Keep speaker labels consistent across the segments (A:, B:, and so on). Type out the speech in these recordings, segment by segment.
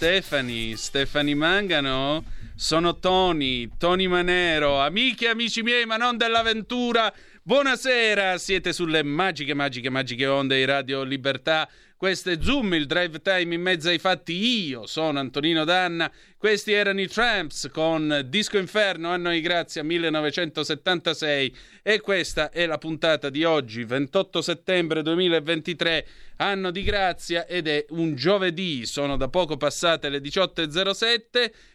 A: Stefani, Stefani Mangano, sono Tony, Tony Manero, amici e amici miei, ma non dell'avventura. Buonasera, siete sulle magiche, magiche, magiche onde di Radio Libertà. Questo è Zoom, il drive time in mezzo ai fatti. Io sono Antonino Danna. Questi erano i Tramps con Disco Inferno a noi grazie a 1976 e questa è la puntata di oggi, 28 settembre 2023 anno di grazia ed è un giovedì, sono da poco passate le 18.07,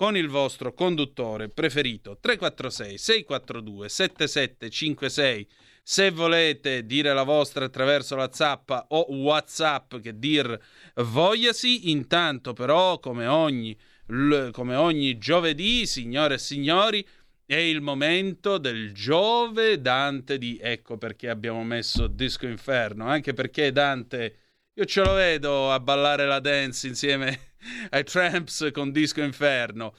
A: con il vostro conduttore preferito. 346 642 7756 se volete dire la vostra attraverso la zappa o whatsapp che dir vogliasi intanto però come ogni, come ogni giovedì signore e signori È il momento del Giove Dante di ecco perché abbiamo messo Disco Inferno, anche perché Dante io ce lo vedo a ballare la dance insieme ai Tramps con Disco Inferno.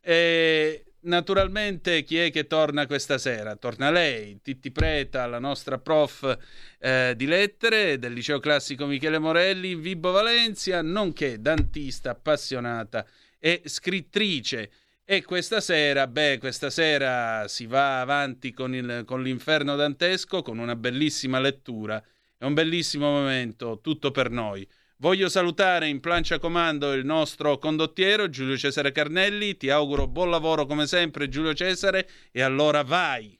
A: E naturalmente chi è che torna questa sera? Torna lei, Titti Preta, la nostra prof eh, di lettere del liceo classico Michele Morelli in Vibo Valencia, nonché dantista appassionata e scrittrice. E questa sera, beh, questa sera si va avanti con, il, con l'inferno dantesco con una bellissima lettura. È un bellissimo momento, tutto per noi. Voglio salutare in plancia comando il nostro condottiero Giulio Cesare Carnelli. Ti auguro buon lavoro come sempre, Giulio Cesare. E allora vai!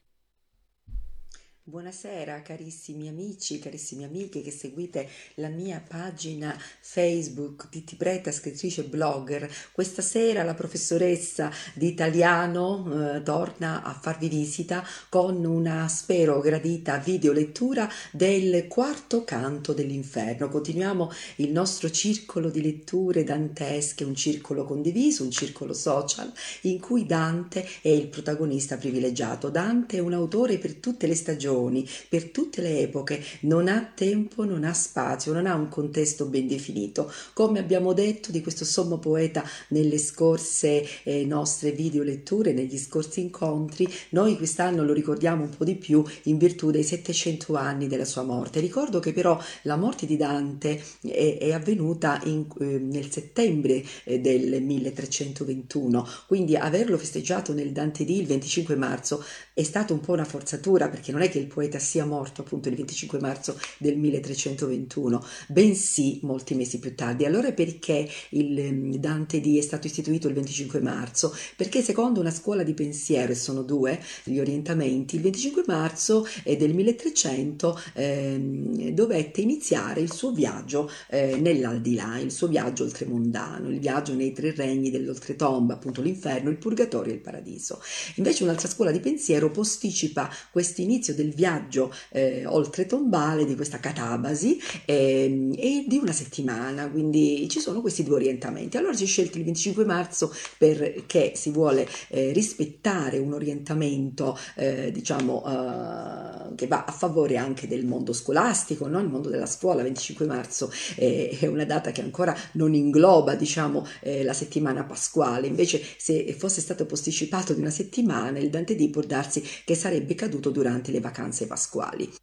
B: Buonasera carissimi amici, carissime amiche che seguite la mia pagina Facebook Titti Preta, scrittrice blogger. Questa sera la professoressa di italiano eh, torna a farvi visita con una, spero, gradita videolettura del quarto canto dell'inferno. Continuiamo il nostro circolo di letture dantesche, un circolo condiviso, un circolo social in cui Dante è il protagonista privilegiato. Dante è un autore per tutte le stagioni stagioni, per tutte le epoche, non ha tempo, non ha spazio, non ha un contesto ben definito. Come abbiamo detto di questo sommo poeta nelle scorse eh, nostre video letture, negli scorsi incontri, noi quest'anno lo ricordiamo un po' di più in virtù dei 700 anni della sua morte. Ricordo che però la morte di Dante è, è avvenuta in, eh, nel settembre eh, del 1321, quindi averlo festeggiato nel Dante D il 25 marzo è stata un po' una forzatura perché non è che il poeta sia morto appunto il 25 marzo del 1321, bensì molti mesi più tardi. Allora perché il ehm, Dante D è stato istituito il 25 marzo? Perché secondo una scuola di pensiero, e sono due gli orientamenti, il 25 marzo del 1300 eh, dovette iniziare il suo viaggio eh, nell'aldilà, il suo viaggio oltremondano, il viaggio nei tre regni dell'oltretomba, appunto l'inferno, il purgatorio e il paradiso. Invece un'altra scuola di pensiero posticipa questo inizio del viaggio eh, oltretombale di questa catabasi eh, e di una settimana, quindi ci sono questi due orientamenti. Allora si è scelto il 25 marzo perché si vuole eh, rispettare un orientamento, eh, diciamo, eh, che va a favore anche del mondo scolastico, no? il mondo della scuola. 25 marzo è una data che ancora non ingloba, diciamo, eh, la settimana pasquale. Invece, se fosse stato posticipato di una settimana, il Dante D può darsi che sarebbe caduto durante le vacanze pasquali.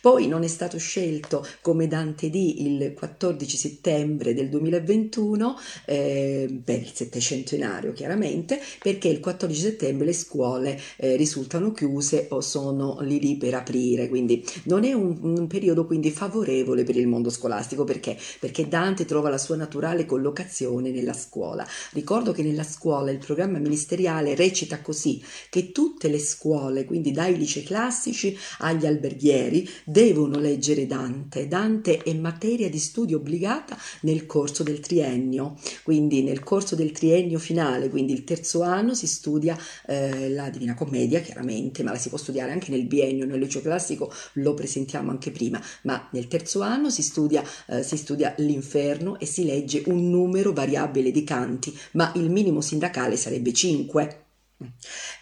B: Poi non è stato scelto come Dante D il 14 settembre del 2021 eh, per il settecentenario chiaramente perché il 14 settembre le scuole eh, risultano chiuse o sono lì lì per aprire. Quindi non è un, un, periodo quindi favorevole per il mondo scolastico. Perché? perché Dante trova la sua naturale collocazione nella scuola. Ricordo che nella scuola il programma ministeriale recita così che tutte le scuole quindi dai licei classici agli alberghieri devono leggere Dante. Dante è materia di studio obbligata nel corso del triennio, quindi nel corso del triennio finale, quindi il terzo anno si studia eh, la Divina Commedia, chiaramente, ma la si può studiare anche nel biennio, nel liceo classico lo presentiamo anche prima, ma nel terzo anno si studia, eh, si studia l'inferno e si legge un numero variabile di canti, ma il minimo sindacale sarebbe 5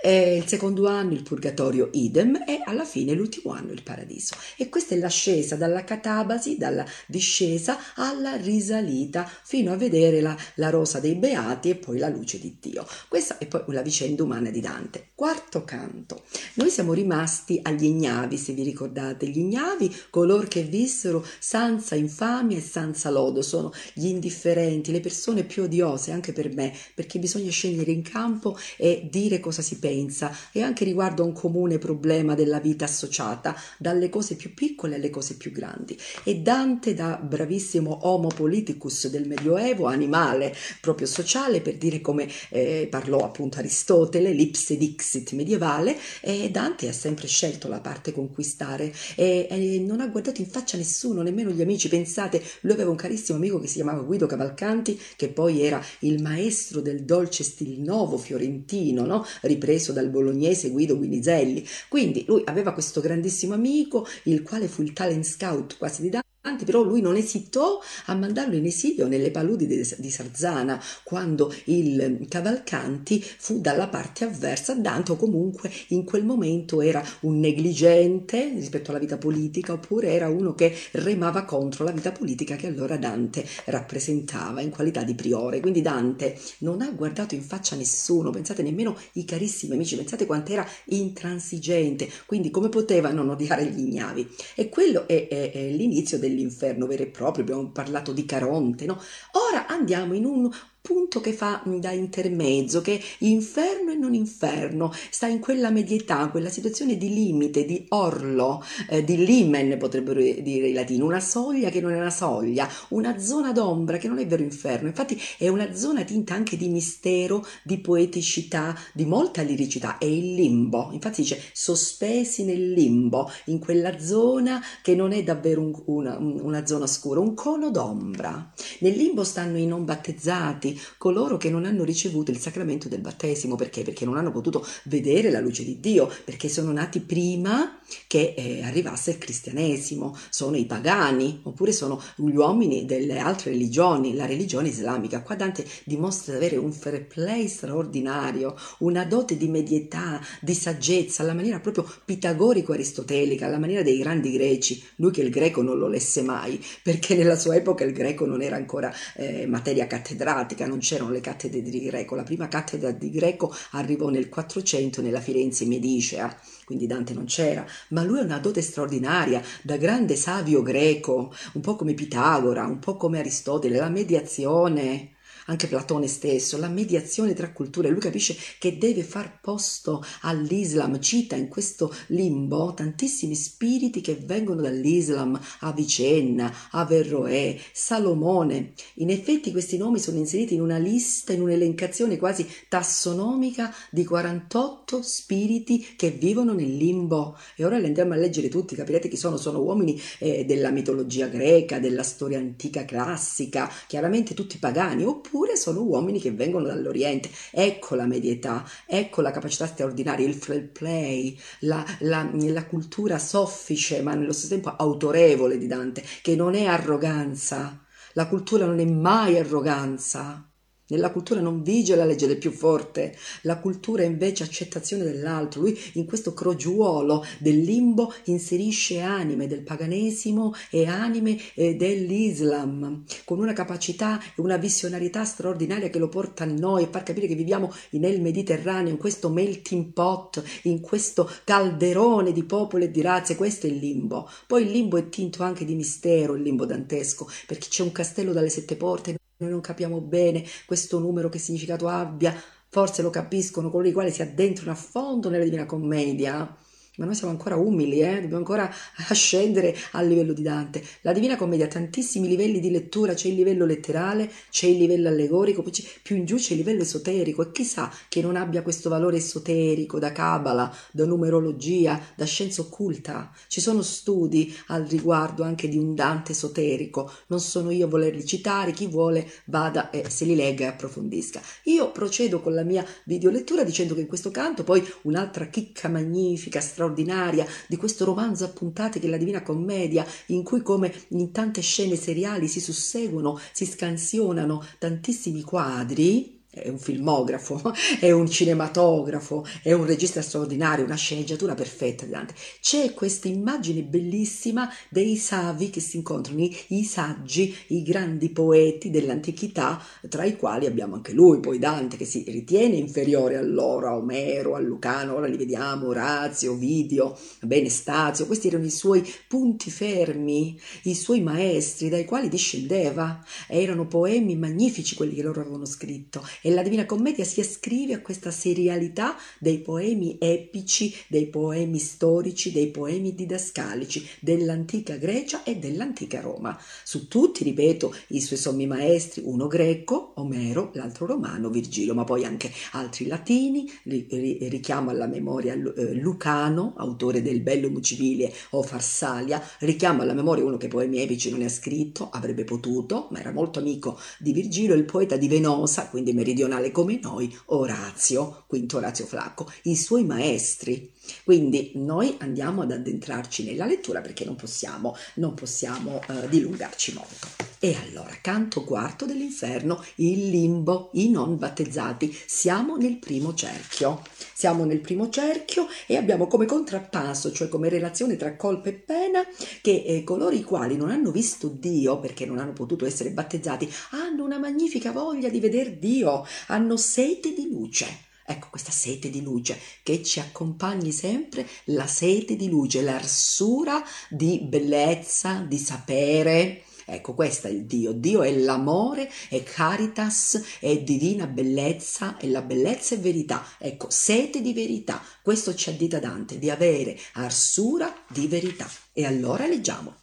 B: e il secondo anno il purgatorio idem e alla fine l'ultimo anno il paradiso. E questa è l'ascesa dalla catabasi, dalla discesa alla risalita fino a vedere la, la rosa dei beati e poi la luce di Dio. Questa è poi la vicenda umana di Dante. Quarto canto. Noi siamo rimasti agli ignavi, se vi ricordate, gli ignavi, coloro che vissero senza infamia e senza lodo, sono gli indifferenti, le persone più odiose anche per me, perché bisogna scendere in campo e dire dire cosa si pensa e anche riguardo a un comune problema della vita associata, dalle cose più piccole alle cose più grandi. E Dante, da bravissimo homo politicus del Medioevo, animale proprio sociale, per dire come eh, parlò appunto Aristotele, l'ipse dixit medievale, e Dante ha sempre scelto la parte conquistare e, e non ha guardato in faccia nessuno, nemmeno gli amici. Pensate, lui aveva un carissimo amico che si chiamava Guido Cavalcanti, che poi era il maestro del dolce stil novo fiorentino, no? No? ripreso dal bolognese Guido Guinizelli. Quindi lui aveva questo grandissimo amico, il quale fu il talent scout quasi di Dante però lui non esitò a mandarlo in esilio nelle paludi di Sarzana quando il Cavalcanti fu dalla parte avversa a Dante o comunque in quel momento era un negligente rispetto alla vita politica oppure era uno che remava contro la vita politica che allora Dante rappresentava in qualità di priore. Quindi Dante non ha guardato in faccia nessuno, pensate nemmeno i carissimi amici, pensate quanto era intransigente, quindi come poteva non odiare gli ignavi. E quello è, è, è l'inizio del dell'inferno vero e proprio, abbiamo parlato di Caronte, no? Ora andiamo in un punto che fa da intermezzo, che inferno e non inferno, sta in quella medietà, quella situazione di limite, di orlo, eh, di limen potrebbero dire i latini, una soglia che non è una soglia, una zona d'ombra che non è vero inferno, infatti è una zona tinta anche di mistero, di poeticità, di molta liricità, è il limbo, infatti dice sospesi nel limbo, in quella zona che non è davvero un, una, una zona scura, un cono d'ombra. Nel limbo stanno i non battezzati, coloro che non hanno ricevuto il sacramento del battesimo, perché? Perché non hanno potuto vedere la luce di Dio, perché sono nati prima che eh, arrivasse il cristianesimo, sono i pagani, oppure sono gli uomini delle altre religioni, la religione islamica. Qua Dante dimostra di avere un fair play straordinario, una dote di medietà, di saggezza, alla maniera proprio pitagorico-aristotelica, alla maniera dei grandi greci. Lui che il greco non lo lesse mai, perché nella sua epoca il greco non era ancora eh, materia cattedratica, Greca non c'erano le cattedre di greco, la prima cattedra di greco arrivò nel 400 nella Firenze medicea, quindi Dante non c'era, ma lui ha una dote straordinaria, da grande savio greco, un po' come Pitagora, un po' come Aristotele, la mediazione anche Platone stesso, la mediazione tra culture, lui capisce che deve far posto all'Islam, cita in questo limbo tantissimi spiriti che vengono dall'Islam, Avicenna, Averroè, Salomone. In effetti questi nomi sono inseriti in una lista, in un'elencazione quasi tassonomica di 48 spiriti che vivono nel limbo. E ora li andiamo a leggere tutti, capirete chi sono, sono uomini eh, della mitologia greca, della storia antica classica, chiaramente tutti pagani, oppure eppure sono uomini che vengono dall'Oriente. Ecco la medietà, ecco la capacità straordinaria, il fair play, la, la, la cultura soffice ma nello stesso tempo autorevole di Dante, che non è arroganza. La cultura non è mai arroganza. Nella cultura non vige la legge del più forte, la cultura è invece accettazione dell'altro. Lui in questo crogiuolo del limbo inserisce anime del paganesimo e anime eh, dell'Islam, con una capacità e una visionarietà straordinaria che lo porta a noi far capire che viviamo nel Mediterraneo, in questo melting pot, in questo calderone di popoli e di razze. Questo è il limbo. Poi il limbo è tinto anche di mistero, il limbo dantesco, perché c'è un castello dalle sette porte noi non capiamo bene questo numero che significato abbia, forse lo capiscono coloro i quali si addentrano a fondo nella Divina Commedia ma noi siamo ancora umili, eh? dobbiamo ancora ascendere al livello di Dante. La Divina Commedia ha tantissimi livelli di lettura, c'è il livello letterale, c'è il livello allegorico, poi più in giù c'è il livello esoterico e chissà che non abbia questo valore esoterico da cabala, da numerologia, da scienza occulta. Ci sono studi al riguardo anche di un Dante esoterico, non sono io a volerli citare, chi vuole vada e se li legga e approfondisca. Io procedo con la mia videolettura dicendo che in questo canto poi un'altra chicca magnifica, straordinaria, straordinaria di questo romanzo a puntate che è la Divina Commedia, in cui come in tante scene seriali si susseguono, si scansionano tantissimi quadri, è un filmografo, è un cinematografo, è un regista straordinario, una sceneggiatura perfetta di Dante. C'è questa immagine bellissima dei savi che si incontrano, i, i, saggi, i grandi poeti dell'antichità, tra i quali abbiamo anche lui, poi Dante, che si ritiene inferiore a loro, a Omero, a Lucano, ora li vediamo, Orazio, Ovidio, bene Stazio, questi erano i suoi punti fermi, i suoi maestri dai quali discendeva, erano poemi magnifici quelli che loro avevano scritto e la Divina Commedia si ascrive a questa serialità dei poemi epici, dei poemi storici, dei poemi didascalici dell'antica Grecia e dell'antica Roma. Su tutti, ripeto, i suoi sommi maestri, uno greco, Omero, l'altro romano, Virgilio, ma poi anche altri latini, richiamo alla memoria eh, Lucano, autore del Bello Mucibile o Farsalia, richiamo alla memoria uno che poemi epici non ne ha scritto, avrebbe potuto, ma era molto amico di Virgilio, il poeta di Venosa, quindi meridiano meridionale come noi, Orazio, quinto Orazio Flacco, i suoi maestri. Quindi noi andiamo ad addentrarci nella lettura perché non possiamo, non possiamo uh, dilungarci molto. E allora, canto quarto dell'inferno, il limbo, i non battezzati. Siamo nel primo cerchio. Siamo nel primo cerchio e abbiamo come contrappasso, cioè come relazione tra colpa e pena, che eh, coloro i quali non hanno visto Dio perché non hanno potuto essere battezzati hanno una magnifica voglia di veder Dio, hanno sete di luce. Ecco questa sete di luce che ci accompagni sempre, la sete di luce, l'arsura di bellezza, di sapere, Ecco, questo è il Dio. Dio è l'amore, è caritas, è divina bellezza, e la bellezza è verità. Ecco, sete di verità. Questo ci addita Dante, di avere arsura di verità. E allora leggiamo.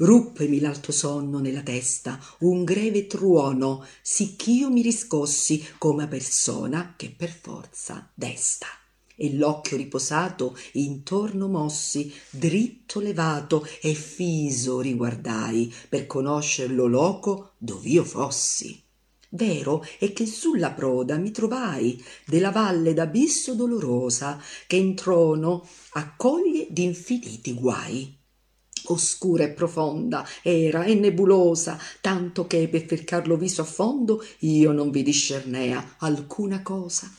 B: Ruppemi l'alto sonno nella testa, un greve truono, sicch'io mi riscossi come a persona che per forza desta e l'occhio riposato intorno mossi, dritto levato e fiso riguardai per conoscerlo loco dov'io fossi. Vero è che sulla proda mi trovai della valle d'abisso dolorosa che in trono accoglie d'infiniti guai. Oscura e profonda era e nebulosa, tanto che per cercarlo viso a fondo io non vi discernea alcuna cosa.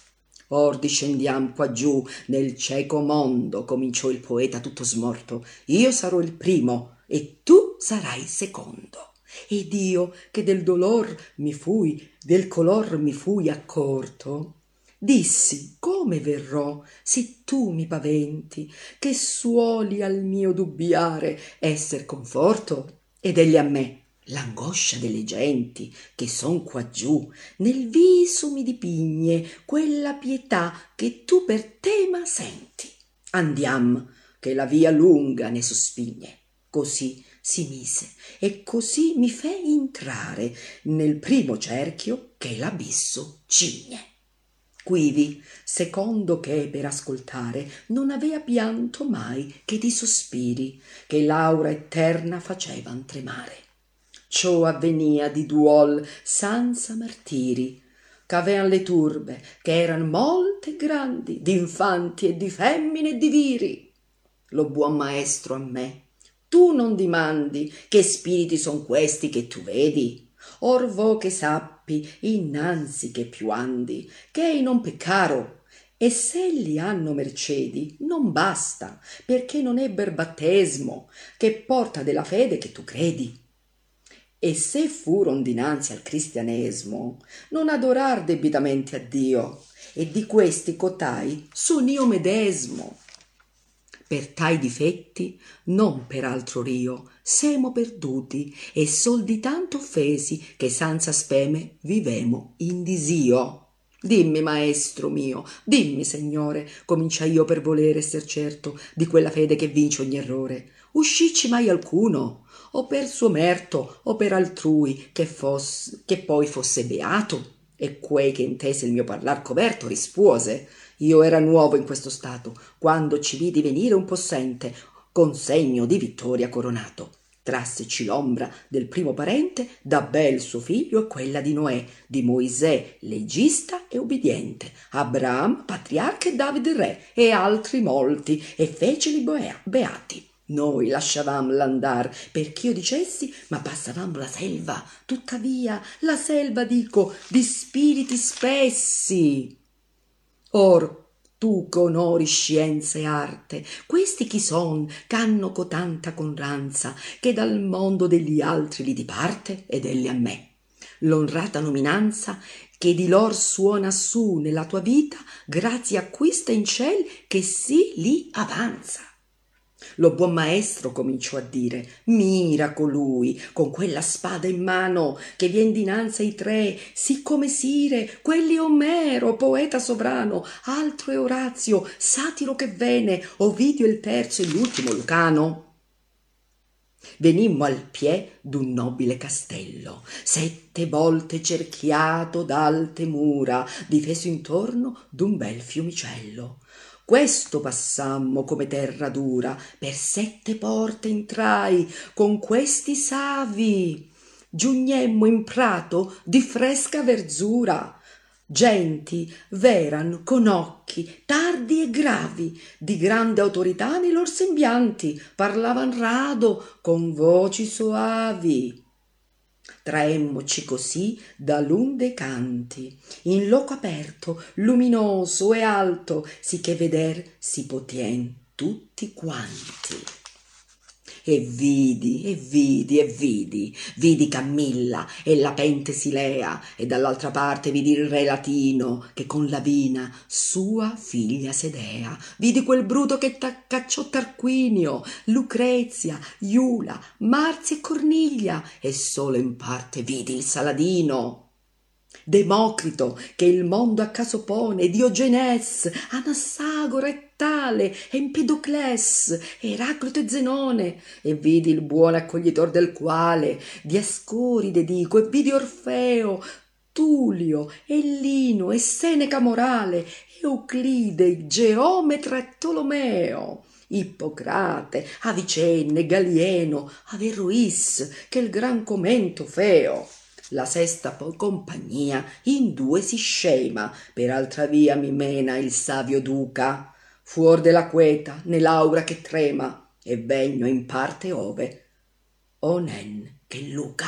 B: Or discendiam qua giù nel cieco mondo, cominciò il poeta tutto smorto. Io sarò il primo e tu sarai secondo. Ed io che del dolor mi fui, del color mi fui accorto, dissi come verrò se tu mi paventi, che suoli al mio dubbiare? Esser conforto, ed egli a me l'angoscia delle genti che son quaggiù nel viso mi dipigne quella pietà che tu per tema senti. Andiam che la via lunga ne sospigne così si mise e così mi fe intrare nel primo cerchio che l'abisso cigne quivi secondo che per ascoltare non avea pianto mai che di sospiri che l'aura eterna facevan tremare. Ciò avvenia di duol senza martiri ch'avean le turbe che eran molte grandi d'infanti e di femmine e di viri. Lo buon maestro a me tu non dimandi che spiriti son questi che tu vedi or vo che sappi innanzi che più andi che ei non peccaro. E se li hanno mercedi non basta perché non ebber battesmo che porta della fede che tu credi. E se furon dinanzi al cristianesimo non adorar debitamente a dio e di questi cotai son io medesmo per tai difetti non per altro rio semo perduti e sol di tanto offesi che senza speme vivemo in disio. Dimmi maestro mio dimmi signore comincia io per volere esser certo di quella fede che vince ogni errore. Uscicci mai alcuno o per suo merto o per altrui che, fosse, che poi fosse beato? E quei che intese il mio parlar coverto rispuose. Io era nuovo in questo stato quando ci vidi venire un possente con segno di vittoria coronato trasseci l'ombra del primo parente da bel suo figlio e quella di Noè, di Moisè, legista e ubbidiente, Abraham, patriarca e Davide re, e altri molti, e feceli beati. Noi lasciavam l'andar perch'io dicessi, ma passavamo la selva, tuttavia la selva, dico, di spiriti spessi. Or tu che onori scienza e arte, questi chi son ch'hanno cotanta conranza, che dal mondo degli altri li diparte ed elli a me. L'onrata nominanza che di lor suona su nella tua vita, grazie acquista in ciel che sì li avanza. Lo buon maestro cominciò a dire mira colui con quella spada in mano che vien dinanzi ai tre sì come sire quelli omero poeta sovrano altro è orazio satiro che vene ovidio il terzo e l'ultimo lucano. Venimmo al pie d'un nobile castello sette volte cerchiato d'alte mura difeso intorno d'un bel fiumicello questo passammo come terra dura per sette porte entrai con questi savi. Giugnemmo in prato di fresca verzura. Genti v'eran con occhi tardi e gravi di grande autorità nei lor sembianti parlavan rado con voci soavi traemmoci così da l'un dei canti. In loco aperto luminoso e alto sicché veder si potien tutti quanti e vidi, e vidi, e vidi, vidi Camilla e la pente Silea, e dall'altra parte vidi il re latino che con Lavina, sua figlia sedea. Vidi quel bruto che cacciò Tarquinio, Lucrezia, Iula, Marzia e Corniglia, e solo in parte vidi il Saladino. Democrito che il mondo a caso pone, Diogenes, Anassagora e Tale, Empedocles, Eraclito e Zenone, e vidi il buon accoglitor del quale, Diascoride dico, e vidi Orfeo, Tulio, Ellino e Seneca Morale, Euclide, Geometra e Tolomeo. Ippocrate, Avicenne, Galieno, Averrois, che il gran commento feo la sesta poi compagnia in due si scema per altra via mi mena il savio duca. Fuor della queta nell'aura che trema e vegno in parte ove. Onen che luca.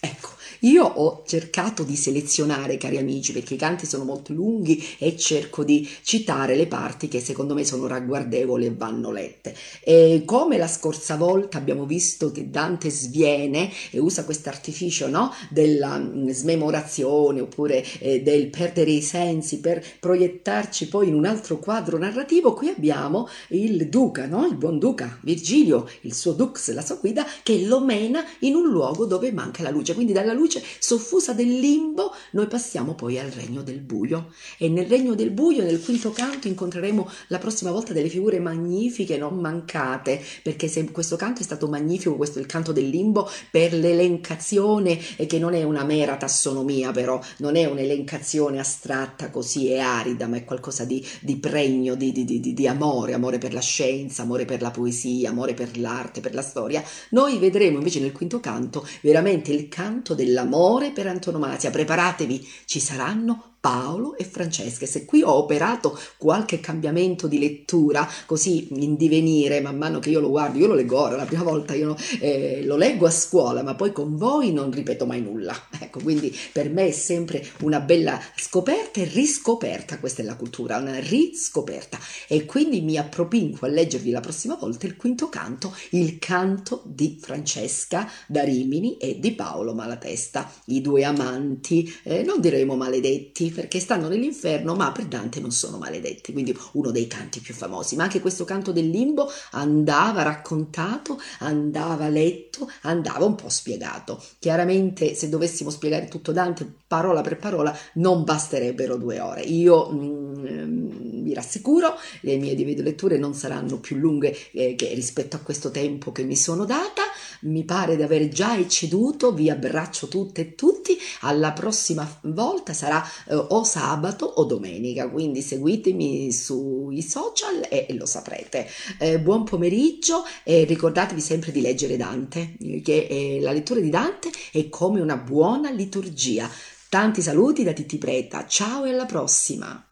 B: Ecco io ho cercato di selezionare, cari amici, perché i canti sono molto lunghi e cerco di citare le parti che secondo me sono ragguardevoli e vanno lette. E come la scorsa volta abbiamo visto che Dante sviene e usa questo artificio no? della mm, smemorazione oppure eh, del perdere i sensi per proiettarci poi in un altro quadro narrativo, qui abbiamo il duca, no? il buon duca Virgilio, il suo dux, la sua guida, che lo mena in un luogo dove manca la luce, quindi dalla luce luce soffusa del limbo, noi passiamo poi al regno del buio. E nel regno del buio, nel quinto canto, incontreremo la prossima volta delle figure magnifiche, non mancate, perché se questo canto è stato magnifico, questo è il canto del limbo, per l'elencazione, che non è una mera tassonomia, però non è un'elencazione astratta così e arida, ma è qualcosa di, di pregno, di, di, di, amore, amore per la scienza, amore per la poesia, amore per l'arte, per la storia. Noi vedremo invece nel quinto canto veramente il canto della l'amore per antonomasia. Preparatevi, ci saranno Paolo e Francesca. Se qui ho operato qualche cambiamento di lettura, così in divenire, man mano che io lo guardo, io lo leggo ora, la prima volta io eh, lo leggo a scuola, ma poi con voi non ripeto mai nulla. Ecco, quindi per me è sempre una bella scoperta e riscoperta, questa è la cultura, una riscoperta. E quindi mi appropinco a leggervi la prossima volta il quinto canto, il canto di Francesca da Rimini e di Paolo Malatesta, i due amanti, eh, non diremo maledetti, perché stanno nell'inferno, ma per Dante non sono maledetti, quindi uno dei canti più famosi. Ma anche questo canto del limbo andava raccontato, andava letto, andava un po' spiegato. Chiaramente, se dovessimo spiegare tutto Dante parola per parola, non basterebbero due ore. Io mm, vi rassicuro, le mie di videoletture non saranno più lunghe eh, rispetto a questo tempo che mi sono data. Mi pare di aver già ecceduto, vi abbraccio tutte e tutti. Alla prossima volta sarà eh, o sabato o domenica, quindi seguitemi sui social e, lo saprete. Eh, buon pomeriggio e ricordatevi sempre di leggere Dante, che la lettura di Dante è come una buona liturgia. Tanti saluti da Titti Preta, ciao e alla prossima!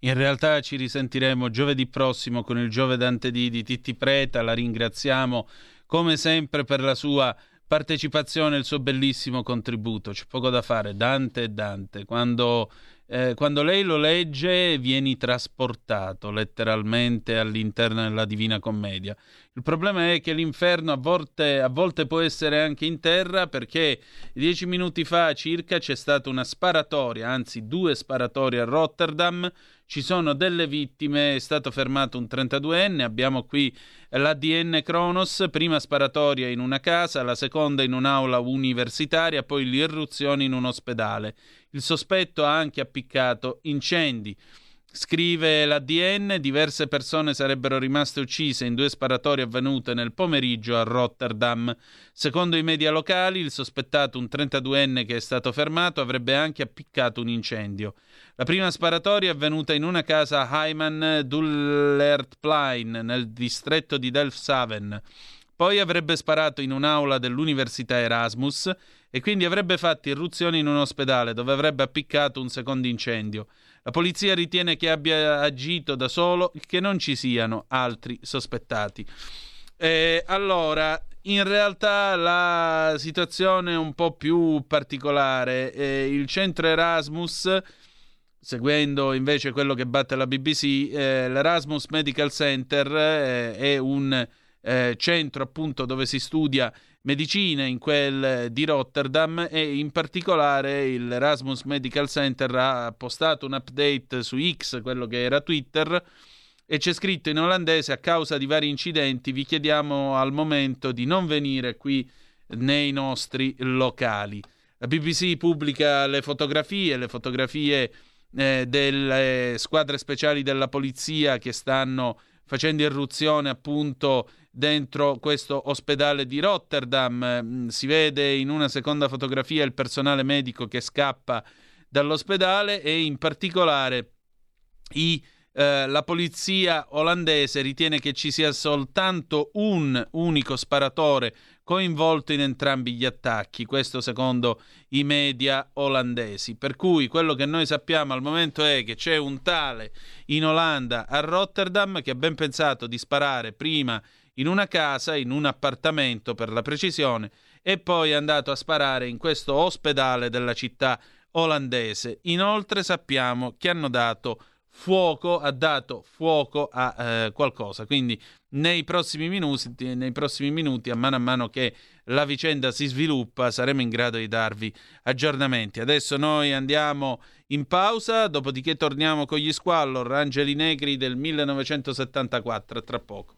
A: In realtà ci risentiremo giovedì prossimo con il Giove Dante di, di Titti Preta, la ringraziamo come sempre per la sua partecipazione il suo bellissimo contributo. C'è poco da fare, Dante e Dante. Quando, eh, quando lei lo legge vieni trasportato letteralmente all'interno della Divina Commedia. Il problema è che l'inferno a volte, a volte può essere anche in terra perché dieci minuti fa circa c'è stata una sparatoria, anzi due sparatorie a Rotterdam ci sono delle vittime, è stato fermato un 32enne, abbiamo qui l'ADN Kronos, prima sparatoria in una casa, la seconda in un'aula universitaria, poi l'irruzione in un ospedale. Il sospetto ha anche appiccato incendi. Scrive l'ADN, diverse persone sarebbero rimaste uccise in due sparatorie avvenute nel pomeriggio a Rotterdam. Secondo i media locali, il sospettato, un 32enne che è stato fermato, avrebbe anche appiccato un incendio. La prima sparatoria è avvenuta in una casa a Heiman Dullertplein, nel distretto di Delfshaven. Poi avrebbe sparato in un'aula dell'Università Erasmus e quindi avrebbe fatto irruzione in un ospedale dove avrebbe appiccato un secondo incendio. La polizia ritiene che abbia agito da solo e che non ci siano altri sospettati. Eh, allora, in realtà la situazione è un po' più particolare. Eh, il centro Erasmus, seguendo invece quello che batte la BBC, eh, l'Erasmus Medical Center eh, è un eh, centro appunto dove si studia medicina in quel di Rotterdam e in particolare il Erasmus Medical Center ha postato un update su X, quello che era Twitter, e c'è scritto in olandese a causa di vari incidenti vi chiediamo al momento di non venire qui nei nostri locali. La BBC pubblica le fotografie, le fotografie eh, delle squadre speciali della polizia che stanno facendo irruzione appunto dentro questo ospedale di Rotterdam. Mm, si vede in una seconda fotografia il personale medico che scappa dall'ospedale e in particolare i eh, la polizia olandese ritiene che ci sia soltanto un unico sparatore coinvolto in entrambi gli attacchi, questo secondo i media olandesi. Per cui quello che noi sappiamo al momento è che c'è un tale in Olanda a Rotterdam che ha ben pensato di sparare prima in una casa, in un appartamento per la precisione, e poi è andato a sparare in questo ospedale della città olandese. Inoltre sappiamo che hanno dato fuoco, ha dato fuoco a eh, qualcosa. Quindi nei prossimi, minuti, nei prossimi minuti, a mano a mano che la vicenda si sviluppa, saremo in grado di darvi aggiornamenti. Adesso noi andiamo in pausa, dopodiché torniamo con gli Squallor, Angeli Negri del 1974, tra poco.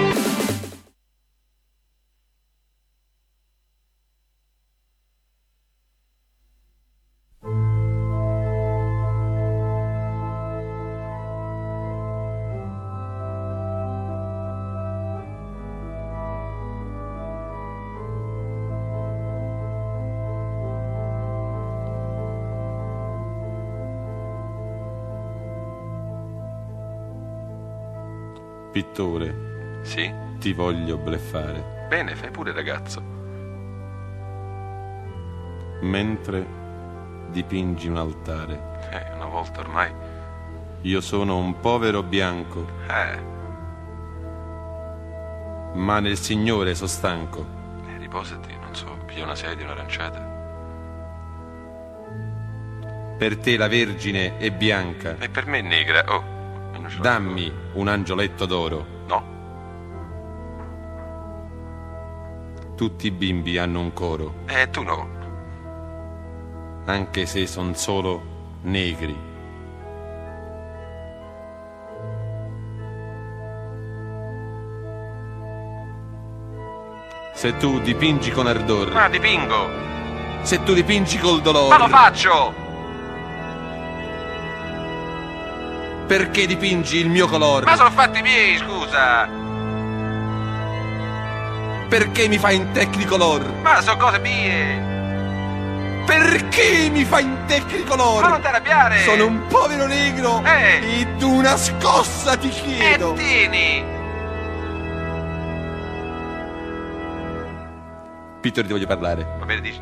C: Pittore,
D: Sì?
C: ti voglio bleffare.
D: Bene, fai pure ragazzo.
C: Mentre dipingi un altare,
D: Eh, una volta ormai.
C: io sono un povero bianco,
D: Eh,
C: ma nel Signore so stanco.
D: eh, riposati, non so, piglia una sedia, un'aranciata.
C: Per te la Vergine è bianca.
D: E per me è negra. Oh,
C: Dammi un angioletto d'oro.
D: No,
C: Tutti i bimbi hanno un coro,
D: eh, tu no.
C: anche se son solo negri. Se tu dipingi con ardor,
D: Ma dipingo!
C: se tu dipingi col dolore,
D: Ma lo faccio!
C: Perché dipingi il mio colore?
D: Ma sono fatti miei, scusa!
C: Perché mi fai in tecnicolor?
D: Ma sono cose mie!
C: Perché mi fai in tecnicolor?
D: Ma non ti arrabbiare!
C: Sono un povero negro
D: Eh.
C: e tu una scossa ti
D: E
C: chiedo.
D: tieni!
C: Pittore, ti voglio parlare.
D: Va bene, dici.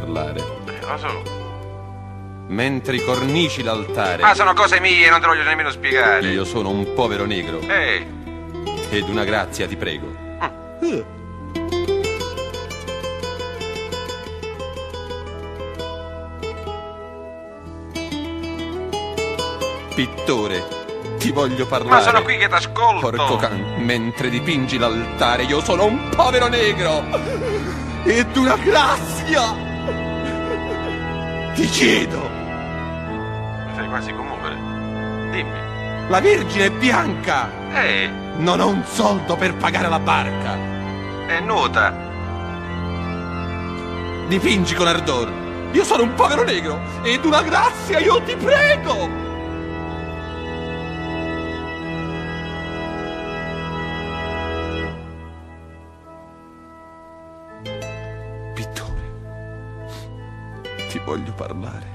C: parlare.
D: Lo so.
C: Mentre cornici l'altare.
D: Ma sono cose mie, non te lo voglio nemmeno spiegare.
C: Io sono un povero negro.
D: Ehi.
C: Ed una grazia ti prego. Mm. Pittore, ti voglio parlare.
D: Ma sono qui che t'ascolto.
C: Porco can, mentre dipingi l'altare, io sono un povero negro. Ed una grazia ti chiedo.
D: Mi fai quasi commuovere. Dimmi.
C: La Vergine è bianca.
D: Ehi,
C: Non ho un soldo per pagare la barca.
D: è nuota.
C: Dipingi con ardor. Io sono un povero negro. Ed una grazia, io ti prego. Voglio parlare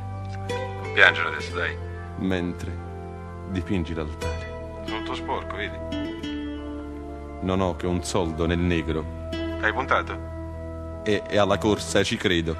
D: Non piangere adesso, dai.
C: mentre dipingi l'altare.
D: Tutto sporco, vedi?
C: Non ho che un soldo nel negro
D: Hai puntato?
C: e, e alla corsa ci credo.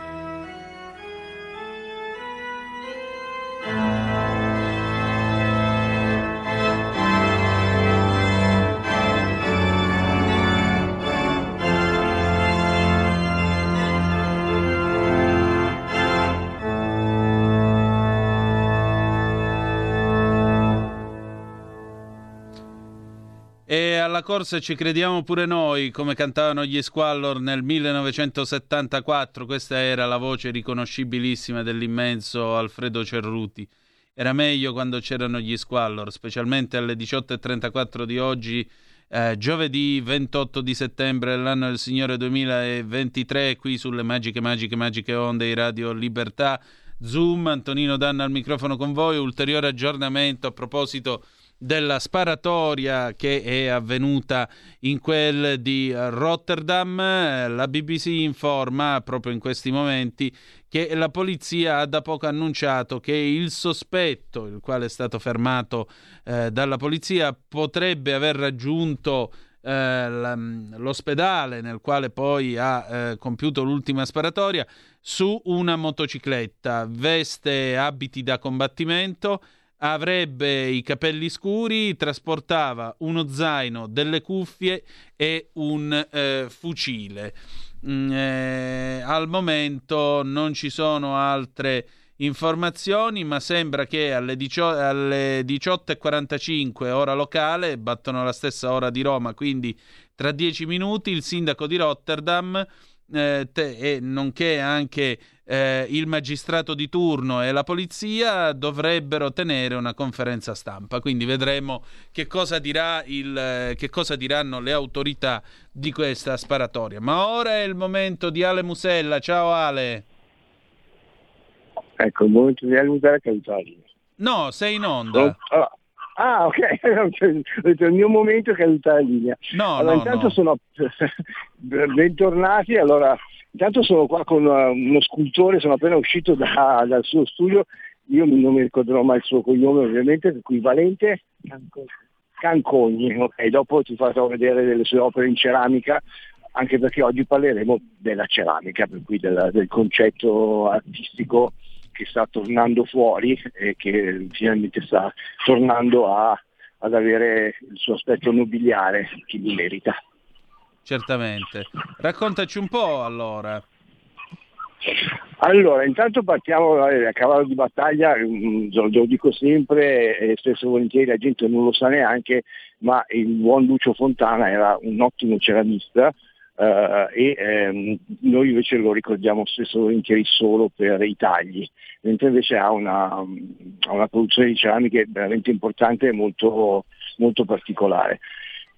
A: Alla corsa ci crediamo pure noi, come cantavano gli Squallor nel 1974. Questa era la voce riconoscibilissima dell'immenso Alfredo Cerruti. Era meglio quando c'erano gli Squallor, specialmente alle 18.34 di oggi, eh, giovedì 28 di settembre dell'anno del Signore 2023, qui sulle magiche, magiche, magiche onde di Radio Libertà. Zoom, Antonino Danna al microfono con voi. Ulteriore aggiornamento a proposito della sparatoria che è avvenuta in quel di Rotterdam. La BBC informa proprio in questi momenti che la polizia ha da poco annunciato che il sospetto, il quale è stato fermato eh, dalla polizia, potrebbe aver raggiunto eh, l'ospedale nel quale poi ha eh, compiuto l'ultima sparatoria su una motocicletta, veste abiti da combattimento avrebbe i capelli scuri, trasportava uno zaino, delle cuffie e un eh, fucile. Mm, eh, al momento non ci sono altre informazioni, ma sembra che alle, dicio- alle 18.45 ora locale, battono la stessa ora di Roma, quindi tra dieci minuti il sindaco di Rotterdam eh, te- e nonché anche eh, il magistrato di turno e la polizia dovrebbero tenere una conferenza stampa. Quindi vedremo che cosa, dirà il, che cosa diranno le autorità di questa sparatoria. Ma ora è il momento di Ale Musella. Ciao Ale.
E: Ecco, il momento di aiutare che aiutare.
A: No, sei in onda.
E: Ah, ah, ok, il mio momento è caduta la linea.
A: No,
E: allora,
A: no,
E: intanto
A: no.
E: sono bentornati, allora intanto sono qua con uh, uno scultore, sono appena uscito da- dal suo studio, io non mi ricorderò mai il suo cognome ovviamente, equivalente Cancogni, ok, dopo ti farò vedere delle sue opere in ceramica, anche perché oggi parleremo della ceramica, per cui della- del concetto artistico che sta tornando fuori e che finalmente sta tornando a- ad avere il suo aspetto nobiliare che gli merita.
A: Certamente. Raccontaci un po' allora.
E: Allora, intanto partiamo eh, a cavallo di battaglia, mm, lo, dico sempre e spesso e volentieri la gente non lo sa neanche, ma il buon Lucio Fontana era un ottimo ceramista eh, e ehm, noi invece lo ricordiamo spesso volentieri solo per i tagli, mentre invece ha una, ha una produzione di ceramiche veramente importante e molto, molto particolare.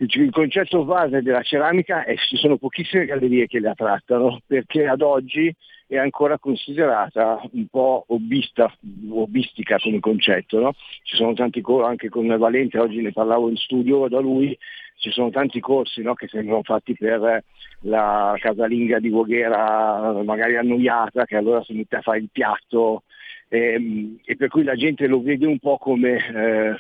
E: Il, concetto base della ceramica è che ci sono pochissime gallerie che la trattano perché ad oggi è ancora considerata un po' hobbista, hobbistica come concetto. No? Ci sono tanti corsi, anche con Valente, oggi ne parlavo in studio da lui, ci sono tanti corsi no, che sembrano fatti per la casalinga di Voghera magari annoiata, che allora si mette a fare il piatto ehm, e per cui la gente lo vede un po' come eh,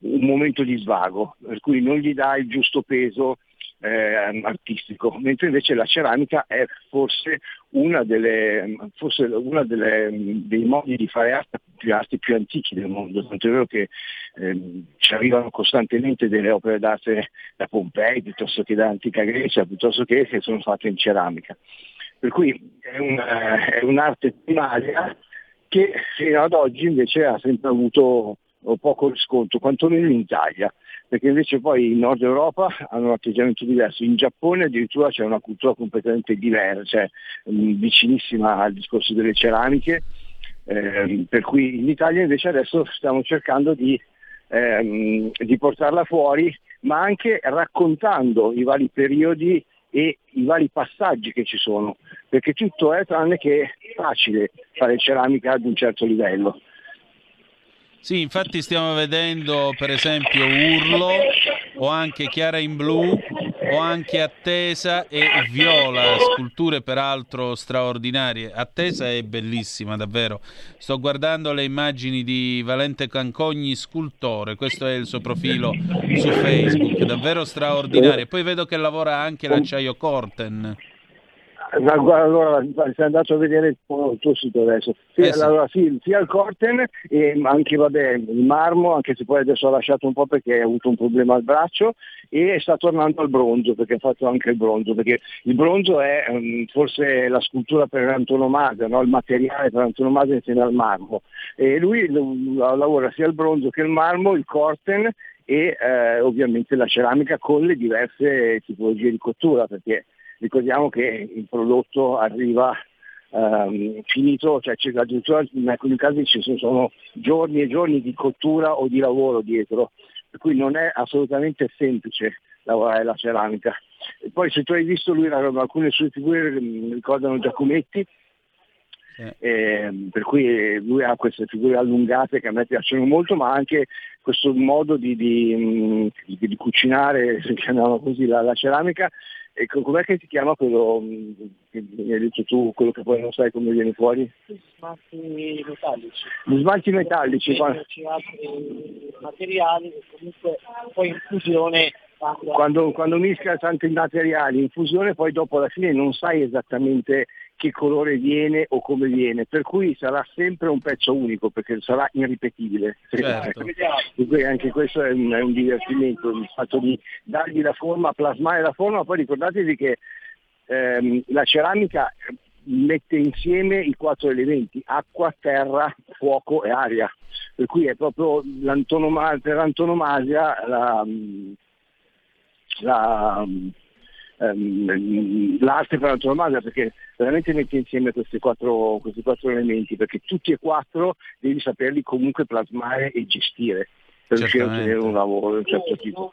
E: un, momento di svago, per cui non gli dà il giusto peso eh, artistico, mentre invece la ceramica è forse una una delle dei modi di fare arte più, arti più antichi del mondo, tanto è vero che ehm, ci arrivano costantemente delle opere d'arte da Pompei, piuttosto che da antica Grecia, piuttosto che che sono fatte in ceramica. Per cui è, un, è un'arte primaria che fino ad oggi invece ha sempre avuto o poco riscontro, quantomeno in Italia, perché invece poi in Nord Europa hanno un atteggiamento diverso, in Giappone addirittura c'è una cultura completamente diversa, cioè mh, vicinissima al discorso delle ceramiche, eh, per cui in Italia invece adesso stiamo cercando di, ehm, di portarla fuori, ma anche raccontando i vari periodi e i vari passaggi che ci sono, perché tutto è tranne che facile fare ceramica ad un certo livello.
A: Sì, infatti stiamo vedendo per esempio Urlo o anche Chiara in blu o anche Attesa e Viola, sculture peraltro straordinarie. Attesa è bellissima, davvero. Sto guardando le immagini di Valente Cancogni, scultore, questo è il suo profilo su Facebook, davvero straordinario. Poi vedo che lavora anche l'acciaio Corten.
E: Allora, sei andato a vedere il tuo sito adesso. Sì, eh sì. Allora, sì, sia il Corten e anche vabbè, il marmo, anche se poi adesso ha lasciato un po' perché ha avuto un problema al braccio e sta tornando al bronzo perché ha fatto anche il bronzo, perché il bronzo è um, forse la scultura per antonomasia, no? il materiale per antonomasia insieme al marmo. E lui lavora sia il bronzo che il marmo, il Corten e eh, ovviamente la ceramica con le diverse tipologie di cottura perché ricordiamo che il prodotto arriva um, finito, cioè addirittura in alcuni casi ci sono giorni e giorni di cottura o di lavoro dietro, per cui non è assolutamente semplice lavorare la ceramica. E poi se tu hai visto lui, alcune sue figure mi ricordano Giacometti, eh, per cui lui ha queste figure allungate che a me piacciono molto, ma anche questo modo di, di, di, di cucinare, così, la, la ceramica, e com'è che si chiama quello mm, che mi hai detto tu, quello che poi non sai come viene fuori?
F: Gli smalti metallici.
E: Gli smalti metallici.
F: Quando... altri materiali che comunque poi in fusione
E: quando, quando mischia tanti materiali in fusione poi dopo alla fine non sai esattamente che colore viene o come viene, per cui sarà sempre un pezzo unico perché sarà irripetibile.
A: Certo.
E: anche questo è un, è un, divertimento, il fatto di dargli la forma, plasmare la forma, poi ricordatevi che ehm, la ceramica mette insieme i quattro elementi, acqua, terra, fuoco e aria, per cui è proprio per antonomasia la, la ehm, l'arte per antonomasia perché veramente mette insieme questi quattro, questi quattro elementi perché tutti e quattro devi saperli comunque plasmare e gestire per riuscire a ottenere un lavoro di un certo tipo.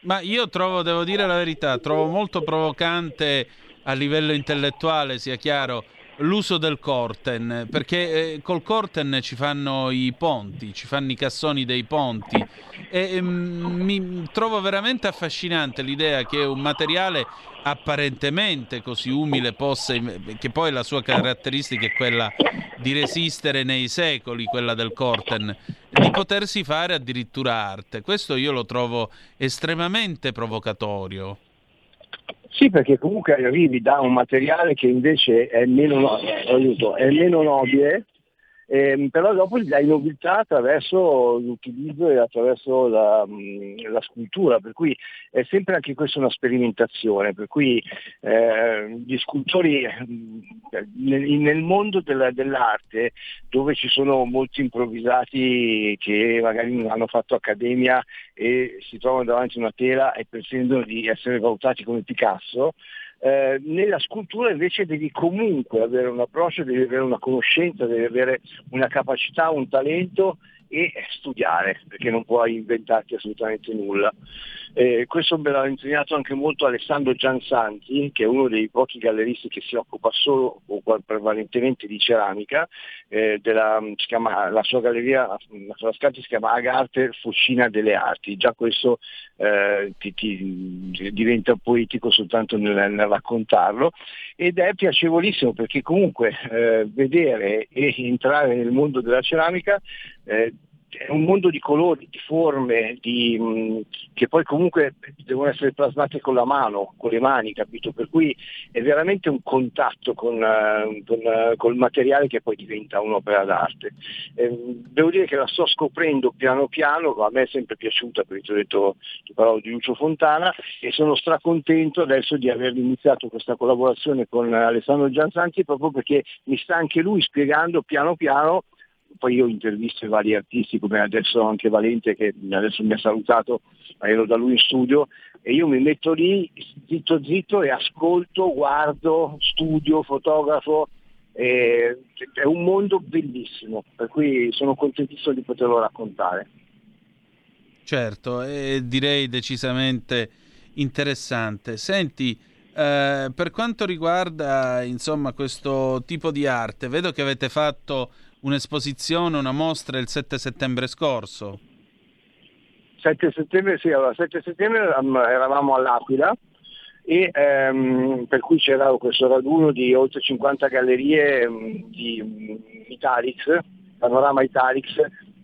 A: Ma io trovo, devo dire la verità, trovo molto provocante a livello intellettuale, sia chiaro, l'uso del corten, perché eh, col corten ci fanno i ponti, ci fanno i cassoni dei ponti e eh, mi trovo veramente affascinante l'idea che un materiale apparentemente così umile possa, che poi la sua caratteristica è quella di resistere nei secoli, quella del corten, di potersi fare addirittura arte. Questo io lo trovo estremamente provocatorio.
E: Sì, perché comunque arrivi da un materiale che invece è meno, aiuto, è meno nobile, eh, però dopo gli dai nobiltà attraverso l'utilizzo e attraverso la, mm, la, scultura, per cui è sempre anche questa una sperimentazione, per cui eh, gli scultori mm, nel, mondo della, dell'arte, dove ci sono molti improvvisati che magari non hanno fatto accademia e si trovano davanti a una tela e pretendono di essere valutati come Picasso, eh, nella scultura invece devi comunque avere un approccio, devi avere una conoscenza, devi avere una capacità, un talento e studiare, perché non puoi inventarti assolutamente nulla. Eh, questo me l'ha insegnato anche molto Alessandro Giansanti, che è uno dei pochi galleristi che si occupa solo o prevalentemente di ceramica, eh, della, chiama, la sua galleria, la sua scatti si chiama Agarte Fucina delle Arti, già questo eh, ti, ti, diventa poetico soltanto nel, nel, raccontarlo. Ed è piacevolissimo perché comunque eh, vedere e entrare nel mondo della ceramica eh, è un mondo di colori, di forme, di, mh, che poi comunque devono essere plasmate con la mano, con le mani, capito? Per cui è veramente un contatto con, uh, con uh, col materiale che poi diventa un'opera d'arte. Eh, devo dire che la sto scoprendo piano piano, a me è sempre piaciuta, perché ti ho detto, ti parlavo di Lucio Fontana e sono stracontento adesso di aver iniziato questa collaborazione con Alessandro Gianzanti proprio perché mi sta anche lui spiegando piano piano poi io intervisto i vari artisti come adesso anche Valente che adesso mi ha salutato, ero da lui in studio e io mi metto lì zitto zitto e ascolto, guardo, studio, fotografo. è un mondo bellissimo, per cui sono contentissimo di poterlo raccontare.
A: Certo, e direi decisamente interessante. Senti, eh, per quanto riguarda insomma questo tipo di arte, vedo che avete fatto un'esposizione, una mostra il 7 settembre scorso.
E: 7 settembre, sì, allora 7 settembre eravamo all'Aquila e ehm, per cui c'era questo raduno di oltre 50 gallerie um, di um, Italix, Panorama Italix,